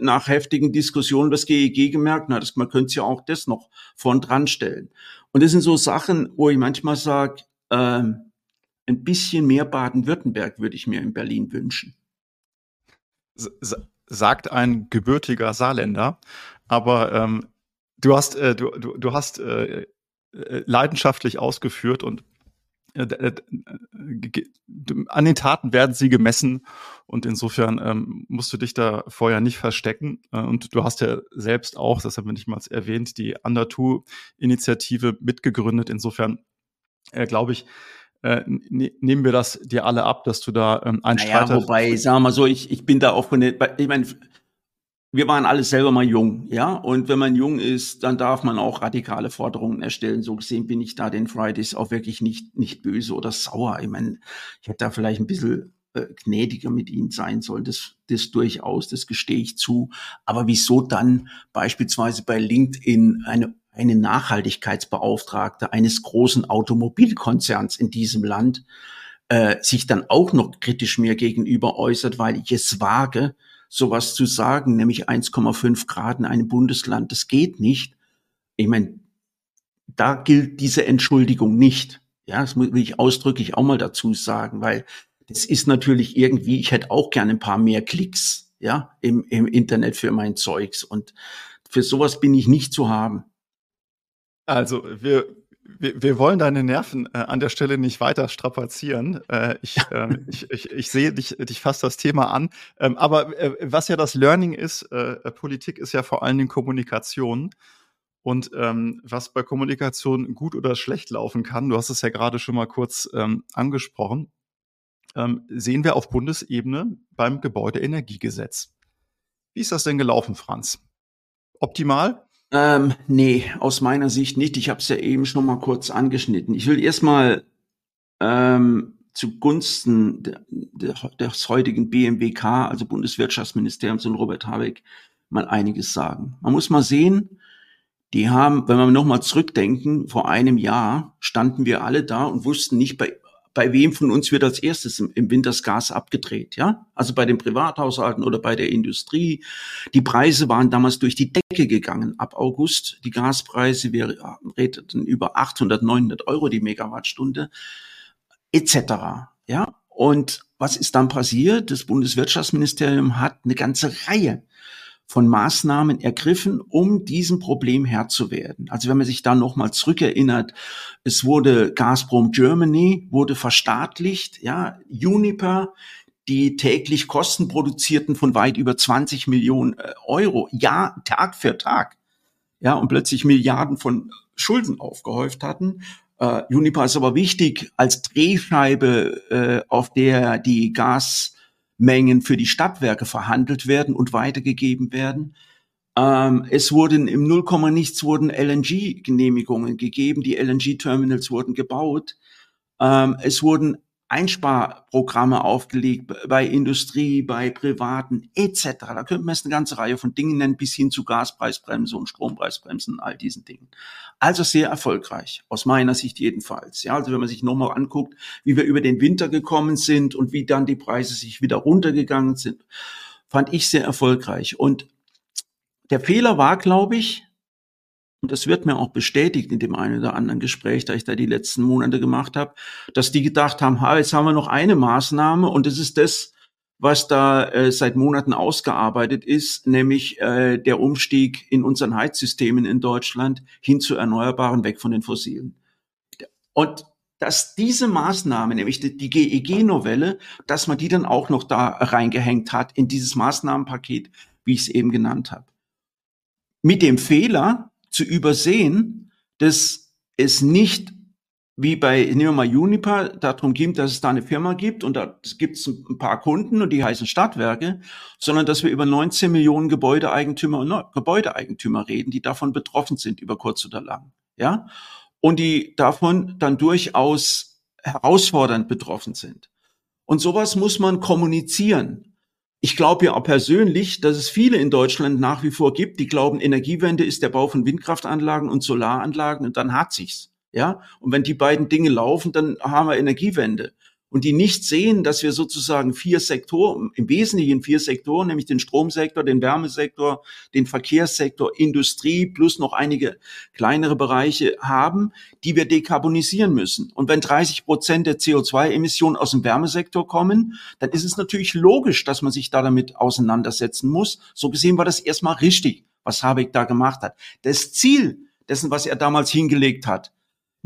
nach heftigen Diskussionen das GEG gemerkt, na, das, man könnte ja auch das noch vorn dran stellen. Und das sind so Sachen, wo ich manchmal sage, äh, ein bisschen mehr Baden-Württemberg würde ich mir in Berlin wünschen sagt ein gebürtiger Saarländer. Aber ähm, du hast, äh, du, du, du hast äh, äh leidenschaftlich ausgeführt und äh, äh an den Taten werden sie gemessen und insofern ähm, musst du dich da vorher nicht verstecken. Und du hast ja selbst auch, das haben wir nicht mal erwähnt, die Under Two-Initiative mitgegründet. Insofern äh, glaube ich, äh, ne, nehmen wir das dir alle ab, dass du da ähm, ein naja, Streiter wobei, sagen wir mal so, ich, ich bin da auch von den, ich meine, wir waren alle selber mal jung, ja, und wenn man jung ist, dann darf man auch radikale Forderungen erstellen. So gesehen bin ich da den Fridays auch wirklich nicht, nicht böse oder sauer. Ich meine, ich hätte da vielleicht ein bisschen äh, gnädiger mit ihnen sein sollen. Das, das durchaus, das gestehe ich zu. Aber wieso dann beispielsweise bei LinkedIn eine eine Nachhaltigkeitsbeauftragte eines großen Automobilkonzerns in diesem Land äh, sich dann auch noch kritisch mir gegenüber äußert, weil ich es wage, sowas zu sagen, nämlich 1,5 Grad in einem Bundesland. Das geht nicht. Ich meine, da gilt diese Entschuldigung nicht. Ja, das will ich ausdrücklich auch mal dazu sagen, weil das ist natürlich irgendwie, ich hätte auch gerne ein paar mehr Klicks, ja, im, im Internet für mein Zeugs und für sowas bin ich nicht zu haben. Also wir, wir, wir wollen deine Nerven äh, an der Stelle nicht weiter strapazieren. Äh, ich, äh, ich, ich, ich sehe dich, dich fast das Thema an. Ähm, aber äh, was ja das Learning ist, äh, Politik ist ja vor allen Dingen Kommunikation. Und ähm, was bei Kommunikation gut oder schlecht laufen kann, du hast es ja gerade schon mal kurz ähm, angesprochen, ähm, sehen wir auf Bundesebene beim Gebäudeenergiegesetz. Wie ist das denn gelaufen, Franz? Optimal? Ähm, nee, aus meiner Sicht nicht. Ich habe es ja eben schon mal kurz angeschnitten. Ich will erstmal ähm, zugunsten der, der, des heutigen BMWK, also Bundeswirtschaftsministeriums und Robert Habeck, mal einiges sagen. Man muss mal sehen, die haben, wenn wir nochmal zurückdenken, vor einem Jahr standen wir alle da und wussten nicht bei, bei wem von uns wird als erstes im, Winter das Gas abgedreht, ja? Also bei den Privathaushalten oder bei der Industrie. Die Preise waren damals durch die Decke gegangen. Ab August die Gaspreise, wir redeten über 800, 900 Euro die Megawattstunde, etc. Ja? Und was ist dann passiert? Das Bundeswirtschaftsministerium hat eine ganze Reihe von Maßnahmen ergriffen, um diesem Problem Herr zu werden. Also wenn man sich da nochmal zurückerinnert, es wurde Gazprom Germany, wurde verstaatlicht, ja, Uniper, die täglich Kosten produzierten von weit über 20 Millionen äh, Euro, ja, Tag für Tag, ja, und plötzlich Milliarden von Schulden aufgehäuft hatten. Uh, Uniper ist aber wichtig als Drehscheibe, äh, auf der die Gas Mengen für die Stadtwerke verhandelt werden und weitergegeben werden. Ähm, es wurden im Nullkomma nichts wurden LNG-Genehmigungen gegeben, die LNG-Terminals wurden gebaut. Ähm, es wurden Einsparprogramme aufgelegt bei Industrie, bei Privaten etc. Da könnte man jetzt eine ganze Reihe von Dingen nennen, bis hin zu Gaspreisbremse und Strompreisbremsen und all diesen Dingen. Also sehr erfolgreich, aus meiner Sicht jedenfalls. Ja, also wenn man sich nochmal anguckt, wie wir über den Winter gekommen sind und wie dann die Preise sich wieder runtergegangen sind, fand ich sehr erfolgreich. Und der Fehler war, glaube ich, und das wird mir auch bestätigt in dem einen oder anderen Gespräch, da ich da die letzten Monate gemacht habe, dass die gedacht haben, ha, jetzt haben wir noch eine Maßnahme und das ist das, was da äh, seit Monaten ausgearbeitet ist, nämlich äh, der Umstieg in unseren Heizsystemen in Deutschland hin zu Erneuerbaren, weg von den Fossilen. Und dass diese Maßnahme, nämlich die, die GEG-Novelle, dass man die dann auch noch da reingehängt hat in dieses Maßnahmenpaket, wie ich es eben genannt habe. Mit dem Fehler, zu übersehen, dass es nicht wie bei, nehmen wir mal Juniper, darum geht, dass es da eine Firma gibt und da gibt es ein paar Kunden und die heißen Stadtwerke, sondern dass wir über 19 Millionen Gebäudeeigentümer und Gebäudeeigentümer reden, die davon betroffen sind, über kurz oder lang. Ja? Und die davon dann durchaus herausfordernd betroffen sind. Und sowas muss man kommunizieren. Ich glaube ja auch persönlich, dass es viele in Deutschland nach wie vor gibt, die glauben, Energiewende ist der Bau von Windkraftanlagen und Solaranlagen und dann hat sich's. Ja, und wenn die beiden Dinge laufen, dann haben wir Energiewende und die nicht sehen, dass wir sozusagen vier Sektoren, im Wesentlichen vier Sektoren, nämlich den Stromsektor, den Wärmesektor, den Verkehrssektor, Industrie plus noch einige kleinere Bereiche haben, die wir dekarbonisieren müssen. Und wenn 30 Prozent der CO2-Emissionen aus dem Wärmesektor kommen, dann ist es natürlich logisch, dass man sich da damit auseinandersetzen muss. So gesehen war das erstmal richtig, was Habeck da gemacht hat. Das Ziel dessen, was er damals hingelegt hat,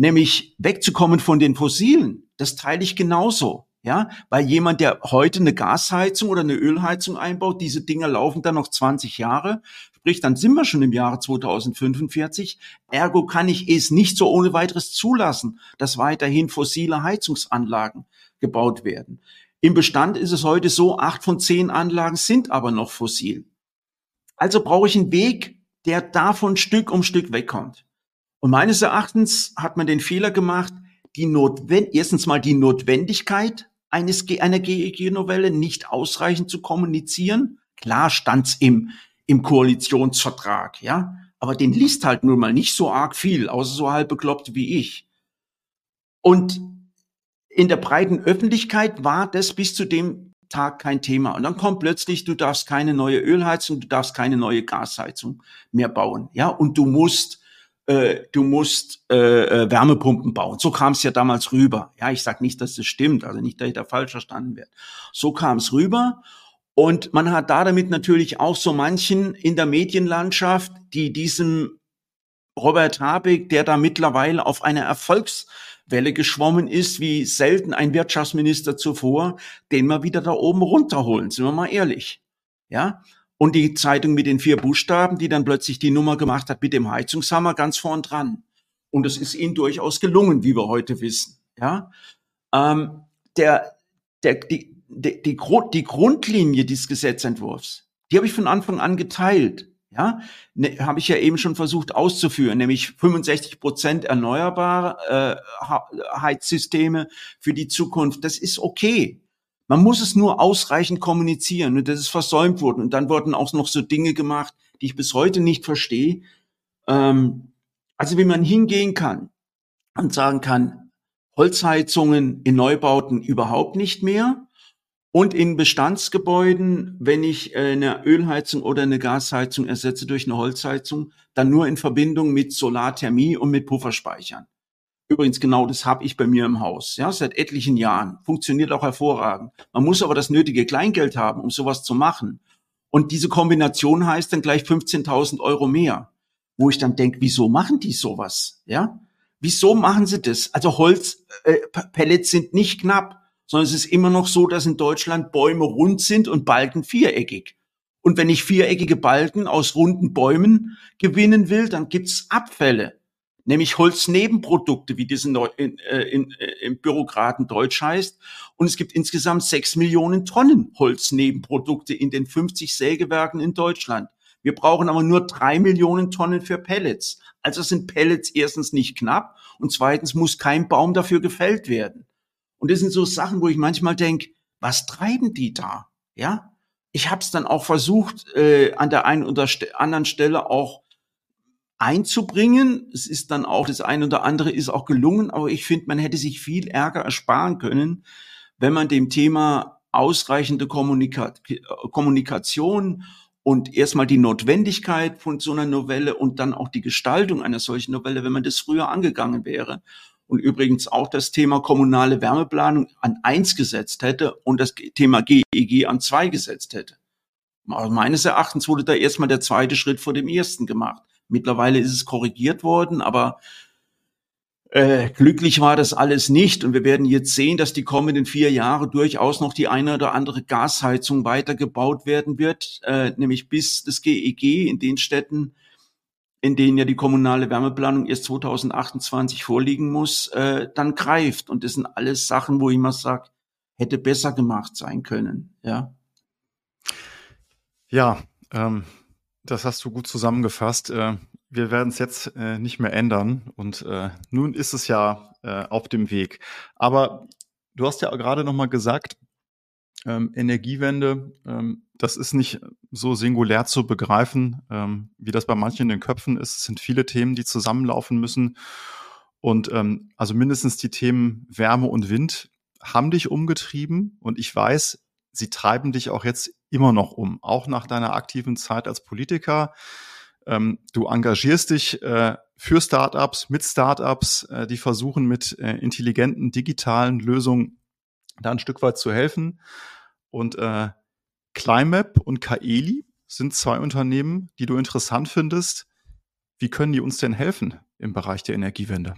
nämlich wegzukommen von den Fossilen, das teile ich genauso. Ja, weil jemand, der heute eine Gasheizung oder eine Ölheizung einbaut, diese Dinger laufen dann noch 20 Jahre, sprich, dann sind wir schon im Jahre 2045. Ergo kann ich es nicht so ohne weiteres zulassen, dass weiterhin fossile Heizungsanlagen gebaut werden. Im Bestand ist es heute so, acht von zehn Anlagen sind aber noch fossil. Also brauche ich einen Weg, der davon Stück um Stück wegkommt. Und meines Erachtens hat man den Fehler gemacht, die Notwend erstens mal die Notwendigkeit eines einer GEG-Novelle nicht ausreichend zu kommunizieren. Klar stand's im im Koalitionsvertrag, ja, aber den liest halt nun mal nicht so arg viel, außer so halb bekloppt wie ich. Und in der breiten Öffentlichkeit war das bis zu dem Tag kein Thema. Und dann kommt plötzlich, du darfst keine neue Ölheizung, du darfst keine neue Gasheizung mehr bauen, ja, und du musst äh, du musst äh, äh, Wärmepumpen bauen. So kam es ja damals rüber. Ja, ich sage nicht, dass das stimmt, also nicht, dass ich da falsch verstanden werde. So kam es rüber. Und man hat da damit natürlich auch so manchen in der Medienlandschaft, die diesem Robert Habeck, der da mittlerweile auf einer Erfolgswelle geschwommen ist, wie selten ein Wirtschaftsminister zuvor, den wir wieder da oben runterholen, sind wir mal ehrlich. Ja, und die Zeitung mit den vier Buchstaben, die dann plötzlich die Nummer gemacht hat mit dem Heizungshammer ganz vorn dran. Und es ist ihnen durchaus gelungen, wie wir heute wissen. Ja, ähm, der, der, die, die, die, die Grundlinie dieses Gesetzentwurfs, die habe ich von Anfang an geteilt. Ja, ne, habe ich ja eben schon versucht auszuführen, nämlich 65 Prozent erneuerbare äh, Heizsysteme für die Zukunft. Das ist okay. Man muss es nur ausreichend kommunizieren und das ist versäumt worden. Und dann wurden auch noch so Dinge gemacht, die ich bis heute nicht verstehe. Ähm, also wie man hingehen kann und sagen kann, Holzheizungen in Neubauten überhaupt nicht mehr. Und in Bestandsgebäuden, wenn ich äh, eine Ölheizung oder eine Gasheizung ersetze durch eine Holzheizung, dann nur in Verbindung mit Solarthermie und mit Pufferspeichern. Übrigens, genau das habe ich bei mir im Haus, ja, seit etlichen Jahren. Funktioniert auch hervorragend. Man muss aber das nötige Kleingeld haben, um sowas zu machen. Und diese Kombination heißt dann gleich 15.000 Euro mehr. Wo ich dann denke, wieso machen die sowas? Ja? Wieso machen sie das? Also Holzpellets äh, sind nicht knapp sondern es ist immer noch so, dass in Deutschland Bäume rund sind und Balken viereckig. Und wenn ich viereckige Balken aus runden Bäumen gewinnen will, dann gibt's Abfälle, nämlich Holznebenprodukte, wie das in, in, äh, in, äh, im Bürokraten Deutsch heißt. Und es gibt insgesamt sechs Millionen Tonnen Holznebenprodukte in den 50 Sägewerken in Deutschland. Wir brauchen aber nur drei Millionen Tonnen für Pellets. Also sind Pellets erstens nicht knapp und zweitens muss kein Baum dafür gefällt werden. Und das sind so Sachen, wo ich manchmal denke, was treiben die da? Ja, ich habe es dann auch versucht, äh, an der einen oder anderen Stelle auch einzubringen. Es ist dann auch das eine oder andere ist auch gelungen, aber ich finde, man hätte sich viel Ärger ersparen können, wenn man dem Thema ausreichende Kommunika Kommunikation und erstmal die Notwendigkeit von so einer Novelle und dann auch die Gestaltung einer solchen Novelle, wenn man das früher angegangen wäre und übrigens auch das Thema kommunale Wärmeplanung an eins gesetzt hätte und das Thema GEG e an zwei gesetzt hätte. Meines Erachtens wurde da erstmal der zweite Schritt vor dem ersten gemacht. Mittlerweile ist es korrigiert worden, aber äh, glücklich war das alles nicht. Und wir werden jetzt sehen, dass die kommenden vier Jahre durchaus noch die eine oder andere Gasheizung weitergebaut werden wird, äh, nämlich bis das GEG e in den Städten in denen ja die kommunale Wärmeplanung erst 2028 vorliegen muss, äh, dann greift. Und das sind alles Sachen, wo ich mal sage, hätte besser gemacht sein können. Ja, ja ähm, das hast du gut zusammengefasst. Äh, wir werden es jetzt äh, nicht mehr ändern und äh, nun ist es ja auf dem Weg. Aber du hast ja gerade noch mal gesagt, ähm, Energiewende, ähm, das ist nicht so singulär zu begreifen, ähm, wie das bei manchen in den Köpfen ist. Es sind viele Themen, die zusammenlaufen müssen. Und also mindestens die Themen Wärme und Wind haben dich umgetrieben. Und ich weiß, sie treiben dich auch jetzt immer noch um, auch nach deiner aktiven Zeit als Politiker. Ähm, du engagierst dich äh, für Startups, mit Startups, äh, die versuchen mit äh, intelligenten digitalen Lösungen da ein Stück weit zu helfen. Und äh, Climap und Kaeli sind zwei Unternehmen, die du interessant findest. Wie können die uns denn helfen im Bereich der Energiewende?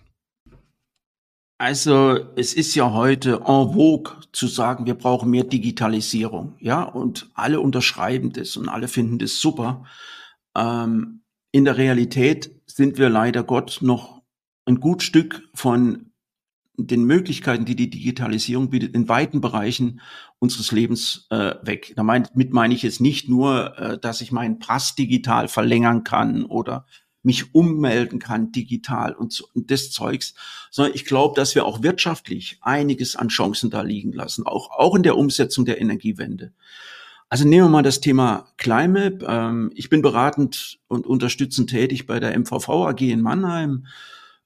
Also es ist ja heute en vogue zu sagen, wir brauchen mehr Digitalisierung, ja, und alle unterschreiben das und alle finden das super. Ähm, in der Realität sind wir leider Gott noch ein gut Stück von den Möglichkeiten, die die Digitalisierung bietet, in weiten Bereichen unseres Lebens äh, weg. Damit meine ich jetzt nicht nur, äh, dass ich meinen Pass digital verlängern kann oder mich ummelden kann digital und, so, und des Zeugs, sondern ich glaube, dass wir auch wirtschaftlich einiges an Chancen da liegen lassen, auch, auch in der Umsetzung der Energiewende. Also nehmen wir mal das Thema Climate. Ähm, ich bin beratend und unterstützend tätig bei der MVV AG in Mannheim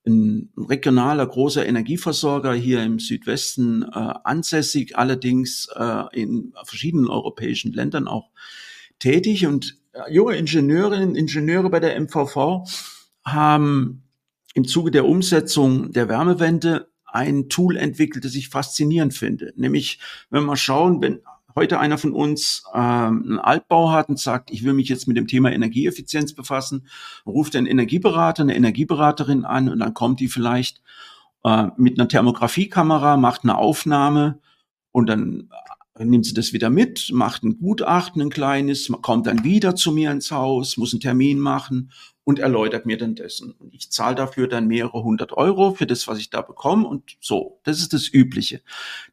ein regionaler großer Energieversorger hier im Südwesten äh, ansässig, allerdings äh, in verschiedenen europäischen Ländern auch tätig. Und äh, junge Ingenieurinnen Ingenieure bei der MVV haben im Zuge der Umsetzung der Wärmewende ein Tool entwickelt, das ich faszinierend finde. Nämlich, wenn wir schauen, wenn heute einer von uns ähm, einen Altbau hat und sagt, ich will mich jetzt mit dem Thema Energieeffizienz befassen, ruft einen Energieberater, eine Energieberaterin an und dann kommt die vielleicht äh, mit einer Thermografiekamera, macht eine Aufnahme und dann nimmt sie das wieder mit, macht ein Gutachten, ein kleines, kommt dann wieder zu mir ins Haus, muss einen Termin machen und erläutert mir dann dessen. Und ich zahle dafür dann mehrere hundert Euro für das, was ich da bekomme und so. Das ist das Übliche.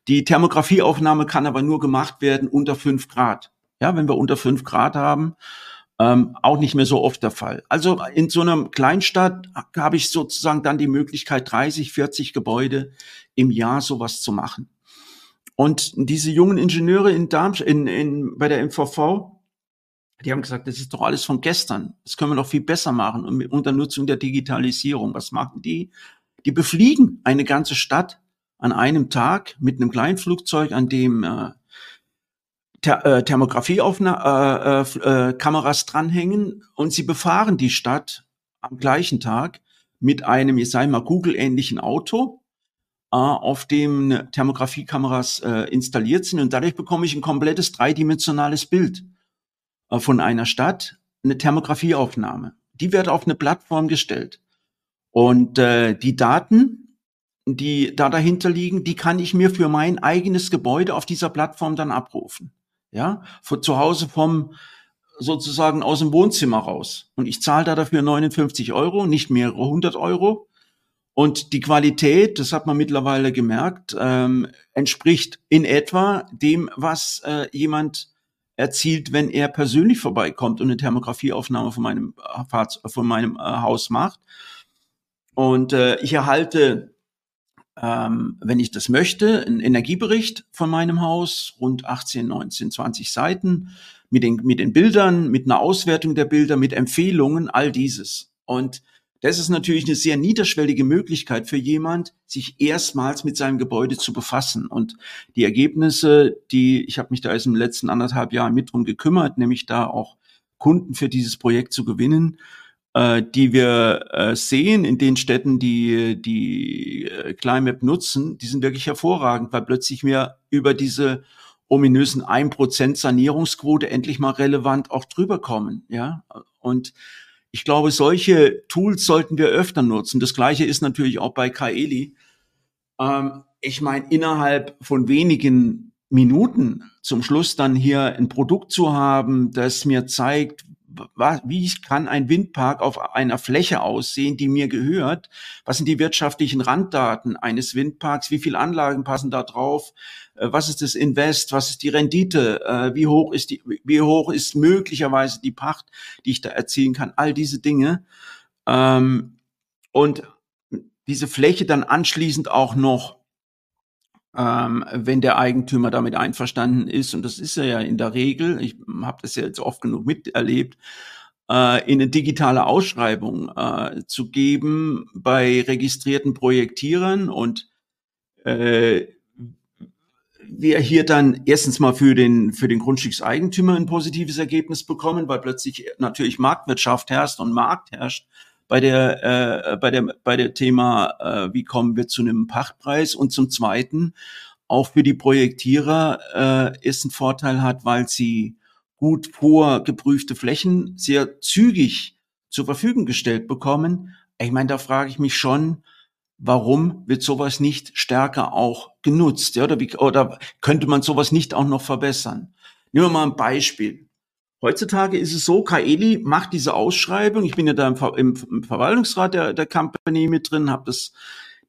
Die Thermografieaufnahme kann aber nur gemacht werden unter fünf Grad. Ja, wenn wir unter fünf Grad haben, ähm, auch nicht mehr so oft der Fall. Also in so einer Kleinstadt habe ich sozusagen dann die Möglichkeit, 30, 40 Gebäude im Jahr sowas zu machen. Und diese jungen Ingenieure in Darmstadt, in, in, bei der MVV, die haben gesagt, das ist doch alles von gestern. Das können wir doch viel besser machen unter Nutzung der Digitalisierung. Was machen die? Die befliegen eine ganze Stadt an einem Tag mit einem kleinen Flugzeug, an dem äh, Ther äh, Thermografie-Kameras äh, äh, dranhängen und sie befahren die Stadt am gleichen Tag mit einem, ich sage mal, Google-ähnlichen Auto, äh, auf dem Thermografiekameras äh, installiert sind. Und dadurch bekomme ich ein komplettes dreidimensionales Bild äh, von einer Stadt, eine Thermografieaufnahme. Die wird auf eine Plattform gestellt. Und äh, die Daten, die da dahinter liegen, die kann ich mir für mein eigenes Gebäude auf dieser Plattform dann abrufen. Ja, von zu Hause vom sozusagen aus dem Wohnzimmer raus. Und ich zahle da dafür 59 Euro, nicht mehrere hundert Euro. Und die Qualität, das hat man mittlerweile gemerkt, ähm, entspricht in etwa dem, was äh, jemand erzielt, wenn er persönlich vorbeikommt und eine Thermografieaufnahme von meinem, äh, von meinem äh, Haus macht. Und äh, ich erhalte, ähm, wenn ich das möchte, einen Energiebericht von meinem Haus, rund 18, 19, 20 Seiten, mit den, mit den Bildern, mit einer Auswertung der Bilder, mit Empfehlungen, all dieses. Und das ist natürlich eine sehr niederschwellige Möglichkeit für jemand, sich erstmals mit seinem Gebäude zu befassen. Und die Ergebnisse, die, ich habe mich da erst im letzten anderthalb Jahr mit drum gekümmert, nämlich da auch Kunden für dieses Projekt zu gewinnen, äh, die wir äh, sehen in den Städten, die die äh, Climap nutzen, die sind wirklich hervorragend, weil plötzlich wir über diese ominösen 1% Sanierungsquote endlich mal relevant auch drüber kommen. Ja? Und ich glaube, solche Tools sollten wir öfter nutzen. Das gleiche ist natürlich auch bei Kaeli. Ähm, ich meine, innerhalb von wenigen Minuten zum Schluss dann hier ein Produkt zu haben, das mir zeigt, wie kann ein Windpark auf einer Fläche aussehen, die mir gehört? Was sind die wirtschaftlichen Randdaten eines Windparks? Wie viele Anlagen passen da drauf? Äh, was ist das Invest? Was ist die Rendite? Äh, wie hoch ist die, wie hoch ist möglicherweise die Pacht, die ich da erzielen kann? All diese Dinge. Ähm, und diese Fläche dann anschließend auch noch ähm, wenn der Eigentümer damit einverstanden ist, und das ist er ja in der Regel, ich habe das ja jetzt oft genug miterlebt, äh, in eine digitale Ausschreibung äh, zu geben bei registrierten Projektierern und äh, wir hier dann erstens mal für den, für den Grundstückseigentümer ein positives Ergebnis bekommen, weil plötzlich natürlich Marktwirtschaft herrscht und Markt herrscht bei der, äh, bei der, bei der Thema, äh, wie kommen wir zu einem Pachtpreis und zum Zweiten auch für die Projektierer äh, ist ein Vorteil hat, weil sie gut vorgeprüfte Flächen sehr zügig zur Verfügung gestellt bekommen. Ich meine, da frage ich mich schon, warum wird sowas nicht stärker auch genutzt? Ja, oder, wie, oder könnte man sowas nicht auch noch verbessern? Nehmen wir mal ein Beispiel. Heutzutage ist es so, Kaeli macht diese Ausschreibung. Ich bin ja da im, Ver im, Verwaltungsrat der, der Company mit drin, habe das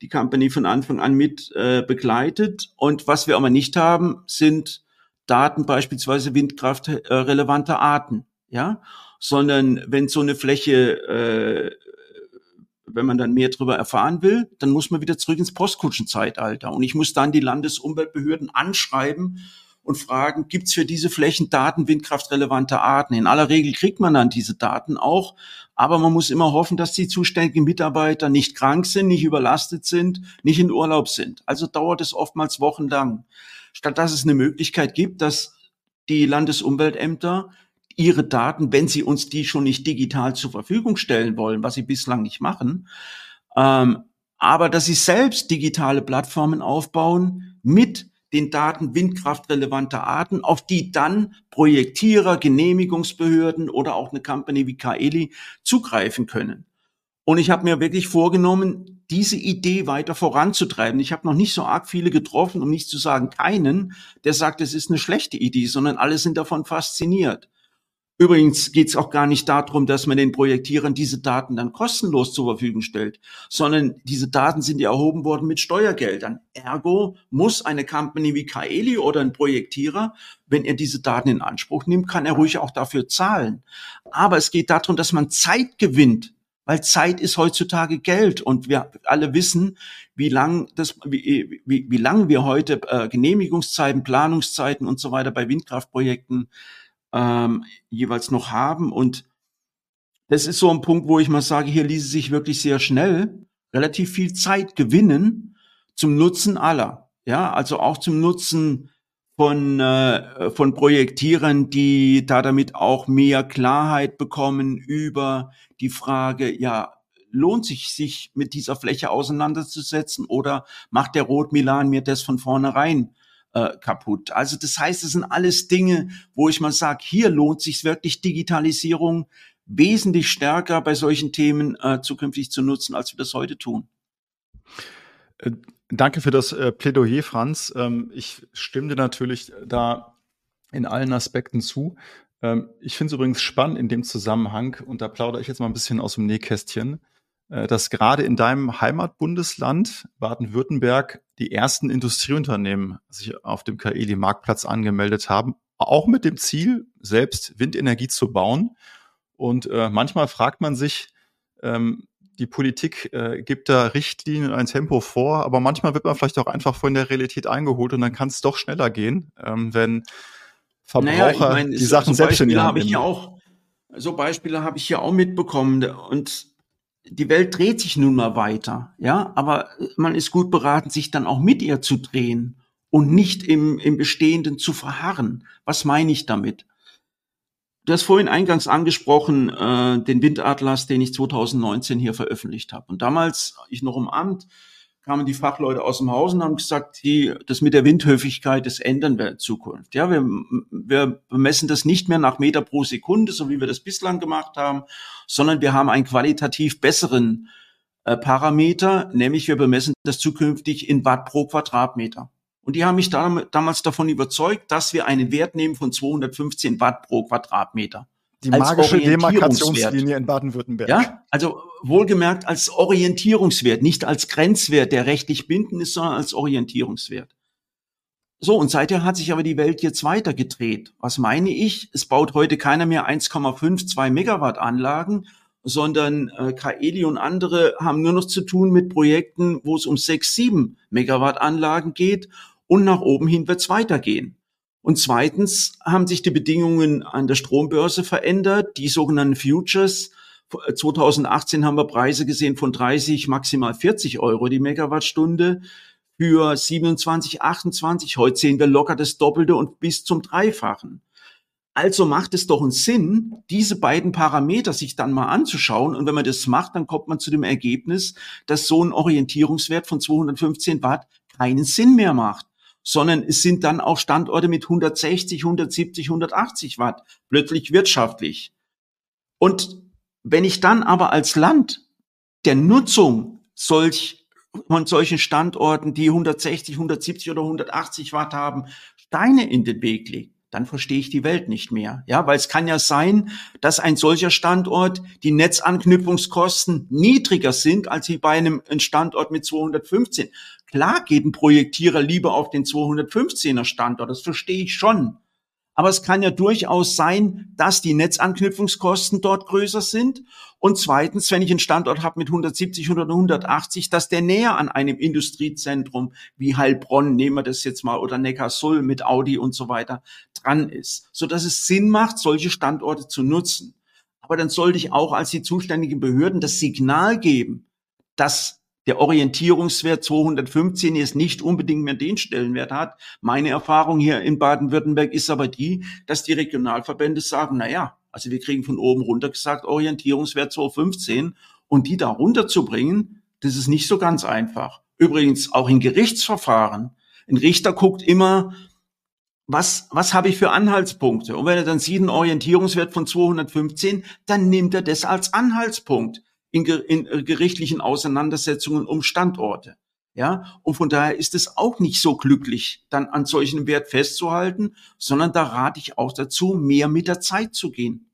die Company von Anfang an mit äh, begleitet. Und was wir aber nicht haben, sind Daten beispielsweise windkraftrelevanter Arten, ja, sondern wenn so eine Fläche, äh, wenn man dann mehr darüber erfahren will, dann muss man wieder zurück ins Postkutschenzeitalter. Und ich muss dann die Landesumweltbehörden anschreiben und fragen, gibt es für diese Flächen Daten windkraftrelevanter Arten? In aller Regel kriegt man dann diese Daten auch, aber man muss immer hoffen, dass die zuständigen Mitarbeiter nicht krank sind, nicht überlastet sind, nicht in Urlaub sind. Also dauert es oftmals wochenlang. Statt dass es eine Möglichkeit gibt, dass die Landesumweltämter ihre Daten, wenn sie uns die schon nicht digital zur Verfügung stellen wollen, was sie bislang nicht machen, ähm, aber dass sie selbst digitale Plattformen aufbauen mit den Daten windkraftrelevanter Arten, auf die dann Projektierer, Genehmigungsbehörden oder auch eine Company wie Kaeli zugreifen können. Und ich habe mir wirklich vorgenommen, diese Idee weiter voranzutreiben. Ich habe noch nicht so arg viele getroffen, um nicht zu sagen keinen, der sagt, es ist eine schlechte Idee, sondern alle sind davon fasziniert. Übrigens geht es auch gar nicht darum, dass man den Projektierern diese Daten dann kostenlos zur Verfügung stellt, sondern diese Daten sind ja erhoben worden mit Steuergeldern. Ergo muss eine Company wie Kaeli oder ein Projektierer, wenn er diese Daten in Anspruch nimmt, kann er ruhig auch dafür zahlen. Aber es geht darum, dass man Zeit gewinnt, weil Zeit ist heutzutage Geld und wir alle wissen, wie lang das, wie, wie, wie lang wir heute äh, Genehmigungszeiten, Planungszeiten und so weiter bei Windkraftprojekten ähm, jeweils noch haben. Und das ist so ein Punkt, wo ich mal sage, hier ließe sich wirklich sehr schnell relativ viel Zeit gewinnen zum Nutzen aller. Ja, also auch zum Nutzen von, äh, von Projektierern, die da damit auch mehr Klarheit bekommen über die Frage, ja, lohnt sich, sich mit dieser Fläche auseinanderzusetzen oder macht der Rot-Milan mir das von vornherein äh, kaputt? Also das heißt, es sind alles Dinge, wo ich mal sage, hier lohnt sich wirklich Digitalisierung wesentlich stärker bei solchen Themen äh, zukünftig zu nutzen, als wir das heute tun. Äh, danke für das äh, Plädoyer, Franz. Ähm, ich stimme dir natürlich da in allen Aspekten zu. Ähm, ich finde es übrigens spannend in dem Zusammenhang, und da plaudere ich jetzt mal ein bisschen aus dem Nähkästchen, äh, dass gerade in deinem Heimatbundesland Baden-Württemberg die ersten Industrieunternehmen sich auf dem Kaeli-Marktplatz angemeldet haben, auch mit dem Ziel, selbst Windenergie zu bauen. Und äh, manchmal fragt man sich, ähm, die Politik äh, gibt da Richtlinien ein Tempo vor, aber manchmal wird man vielleicht auch einfach von der Realität eingeholt und dann kann es doch schneller gehen, ähm, wenn Verbraucher naja, ich mein, die Sachen so selbst habe ich ja auch so Beispiele habe ich ja auch mitbekommen und die Welt dreht sich nun mal weiter, ja, aber man ist gut beraten, sich dann auch mit ihr zu drehen und nicht im, im Bestehenden zu verharren. Was meine ich damit? Du hast vorhin eingangs angesprochen, äh, den Windatlas, den ich 2019 hier veröffentlicht habe. Und damals, ich noch im Amt, kamen die Fachleute aus dem Haus und haben gesagt, die, das mit der Windhöfigkeit, das ändern wir in Zukunft. Ja, wir, wir bemessen das nicht mehr nach Meter pro Sekunde, so wie wir das bislang gemacht haben, sondern wir haben einen qualitativ besseren äh, Parameter, nämlich wir bemessen das zukünftig in Watt pro Quadratmeter. Und die haben mich da, damals davon überzeugt, dass wir einen Wert nehmen von 215 Watt pro Quadratmeter. Die magische Demarkationslinie in Baden-Württemberg. Ja, also wohlgemerkt als Orientierungswert, nicht als Grenzwert, der rechtlich bindend ist, sondern als Orientierungswert. So, und seither hat sich aber die Welt jetzt weiter gedreht. Was meine ich? Es baut heute keiner mehr 1,52 Megawatt Anlagen, sondern äh, Kaeli und andere haben nur noch zu tun mit Projekten, wo es um 6, 7 Megawatt Anlagen geht und nach oben hin wird es weitergehen. Und zweitens haben sich die Bedingungen an der Strombörse verändert. Die sogenannten Futures 2018 haben wir Preise gesehen von 30, maximal 40 Euro die Megawattstunde für 27, 28. Heute sehen wir locker das Doppelte und bis zum Dreifachen. Also macht es doch einen Sinn, diese beiden Parameter sich dann mal anzuschauen. Und wenn man das macht, dann kommt man zu dem Ergebnis, dass so ein Orientierungswert von 215 Watt keinen Sinn mehr macht sondern es sind dann auch Standorte mit 160, 170, 180 Watt plötzlich wirtschaftlich. Und wenn ich dann aber als Land der Nutzung solch von solchen Standorten, die 160, 170 oder 180 Watt haben, Steine in den Weg lege, dann verstehe ich die Welt nicht mehr. Ja, weil es kann ja sein, dass ein solcher Standort die Netzanknüpfungskosten niedriger sind als wie bei einem Standort mit 215. Klar geht ein Projektierer lieber auf den 215er Standort, das verstehe ich schon. Aber es kann ja durchaus sein, dass die Netzanknüpfungskosten dort größer sind. Und zweitens, wenn ich einen Standort habe mit 170 oder 180, dass der näher an einem Industriezentrum wie Heilbronn, nehmen wir das jetzt mal, oder Neckarsulm mit Audi und so weiter, dran ist. So dass es Sinn macht, solche Standorte zu nutzen. Aber dann sollte ich auch als die zuständigen Behörden das Signal geben, dass der Orientierungswert 215 jetzt nicht unbedingt mehr den Stellenwert hat. Meine Erfahrung hier in Baden-Württemberg ist aber die, dass die Regionalverbände sagen, na ja, also wir kriegen von oben runter gesagt Orientierungswert 215 und die da runterzubringen, das ist nicht so ganz einfach. Übrigens auch in Gerichtsverfahren. Ein Richter guckt immer, was, was habe ich für Anhaltspunkte? Und wenn er dann sieht einen Orientierungswert von 215, dann nimmt er das als Anhaltspunkt in, in äh, gerichtlichen Auseinandersetzungen um Standorte. Ja, und von daher ist es auch nicht so glücklich, dann an solchen Wert festzuhalten, sondern da rate ich auch dazu, mehr mit der Zeit zu gehen.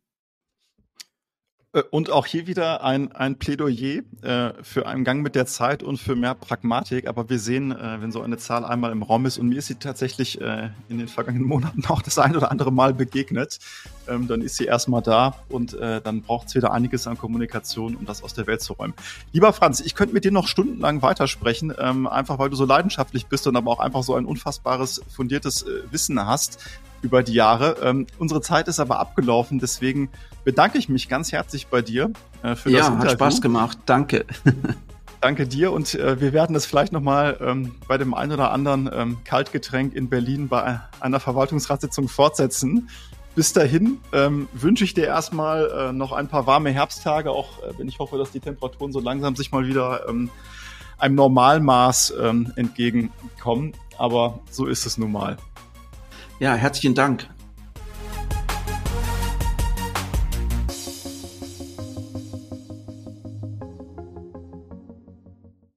Äh, und auch hier wieder ein, ein Plädoyer äh, für einen Gang mit der Zeit und für mehr Pragmatik. Aber wir sehen, äh, wenn so eine Zahl einmal im Raum ist, und mir ist sie tatsächlich äh, in den vergangenen Monaten auch das ein oder andere Mal begegnet, ähm, dann ist sie erstmal da und äh, dann braucht es wieder einiges an Kommunikation, um das aus der Welt zu räumen. Lieber Franz, ich könnte mit dir noch stundenlang weitersprechen, ähm, einfach weil du so leidenschaftlich bist und aber auch einfach so ein unfassbares, fundiertes äh, Wissen hast über die Jahre. Ähm, unsere Zeit ist aber abgelaufen, deswegen bedanke ich mich ganz herzlich bei dir äh, für ja, das Interview. Ja, hat Spaß gemacht. Danke. Danke dir und äh, wir werden es vielleicht nochmal ähm, bei dem einen oder anderen ähm, Kaltgetränk in Berlin bei einer Verwaltungsratssitzung fortsetzen. Bis dahin ähm, wünsche ich dir erstmal äh, noch ein paar warme Herbsttage, auch äh, wenn ich hoffe, dass die Temperaturen so langsam sich mal wieder ähm, einem Normalmaß ähm, entgegenkommen. Aber so ist es nun mal. Ja, herzlichen Dank.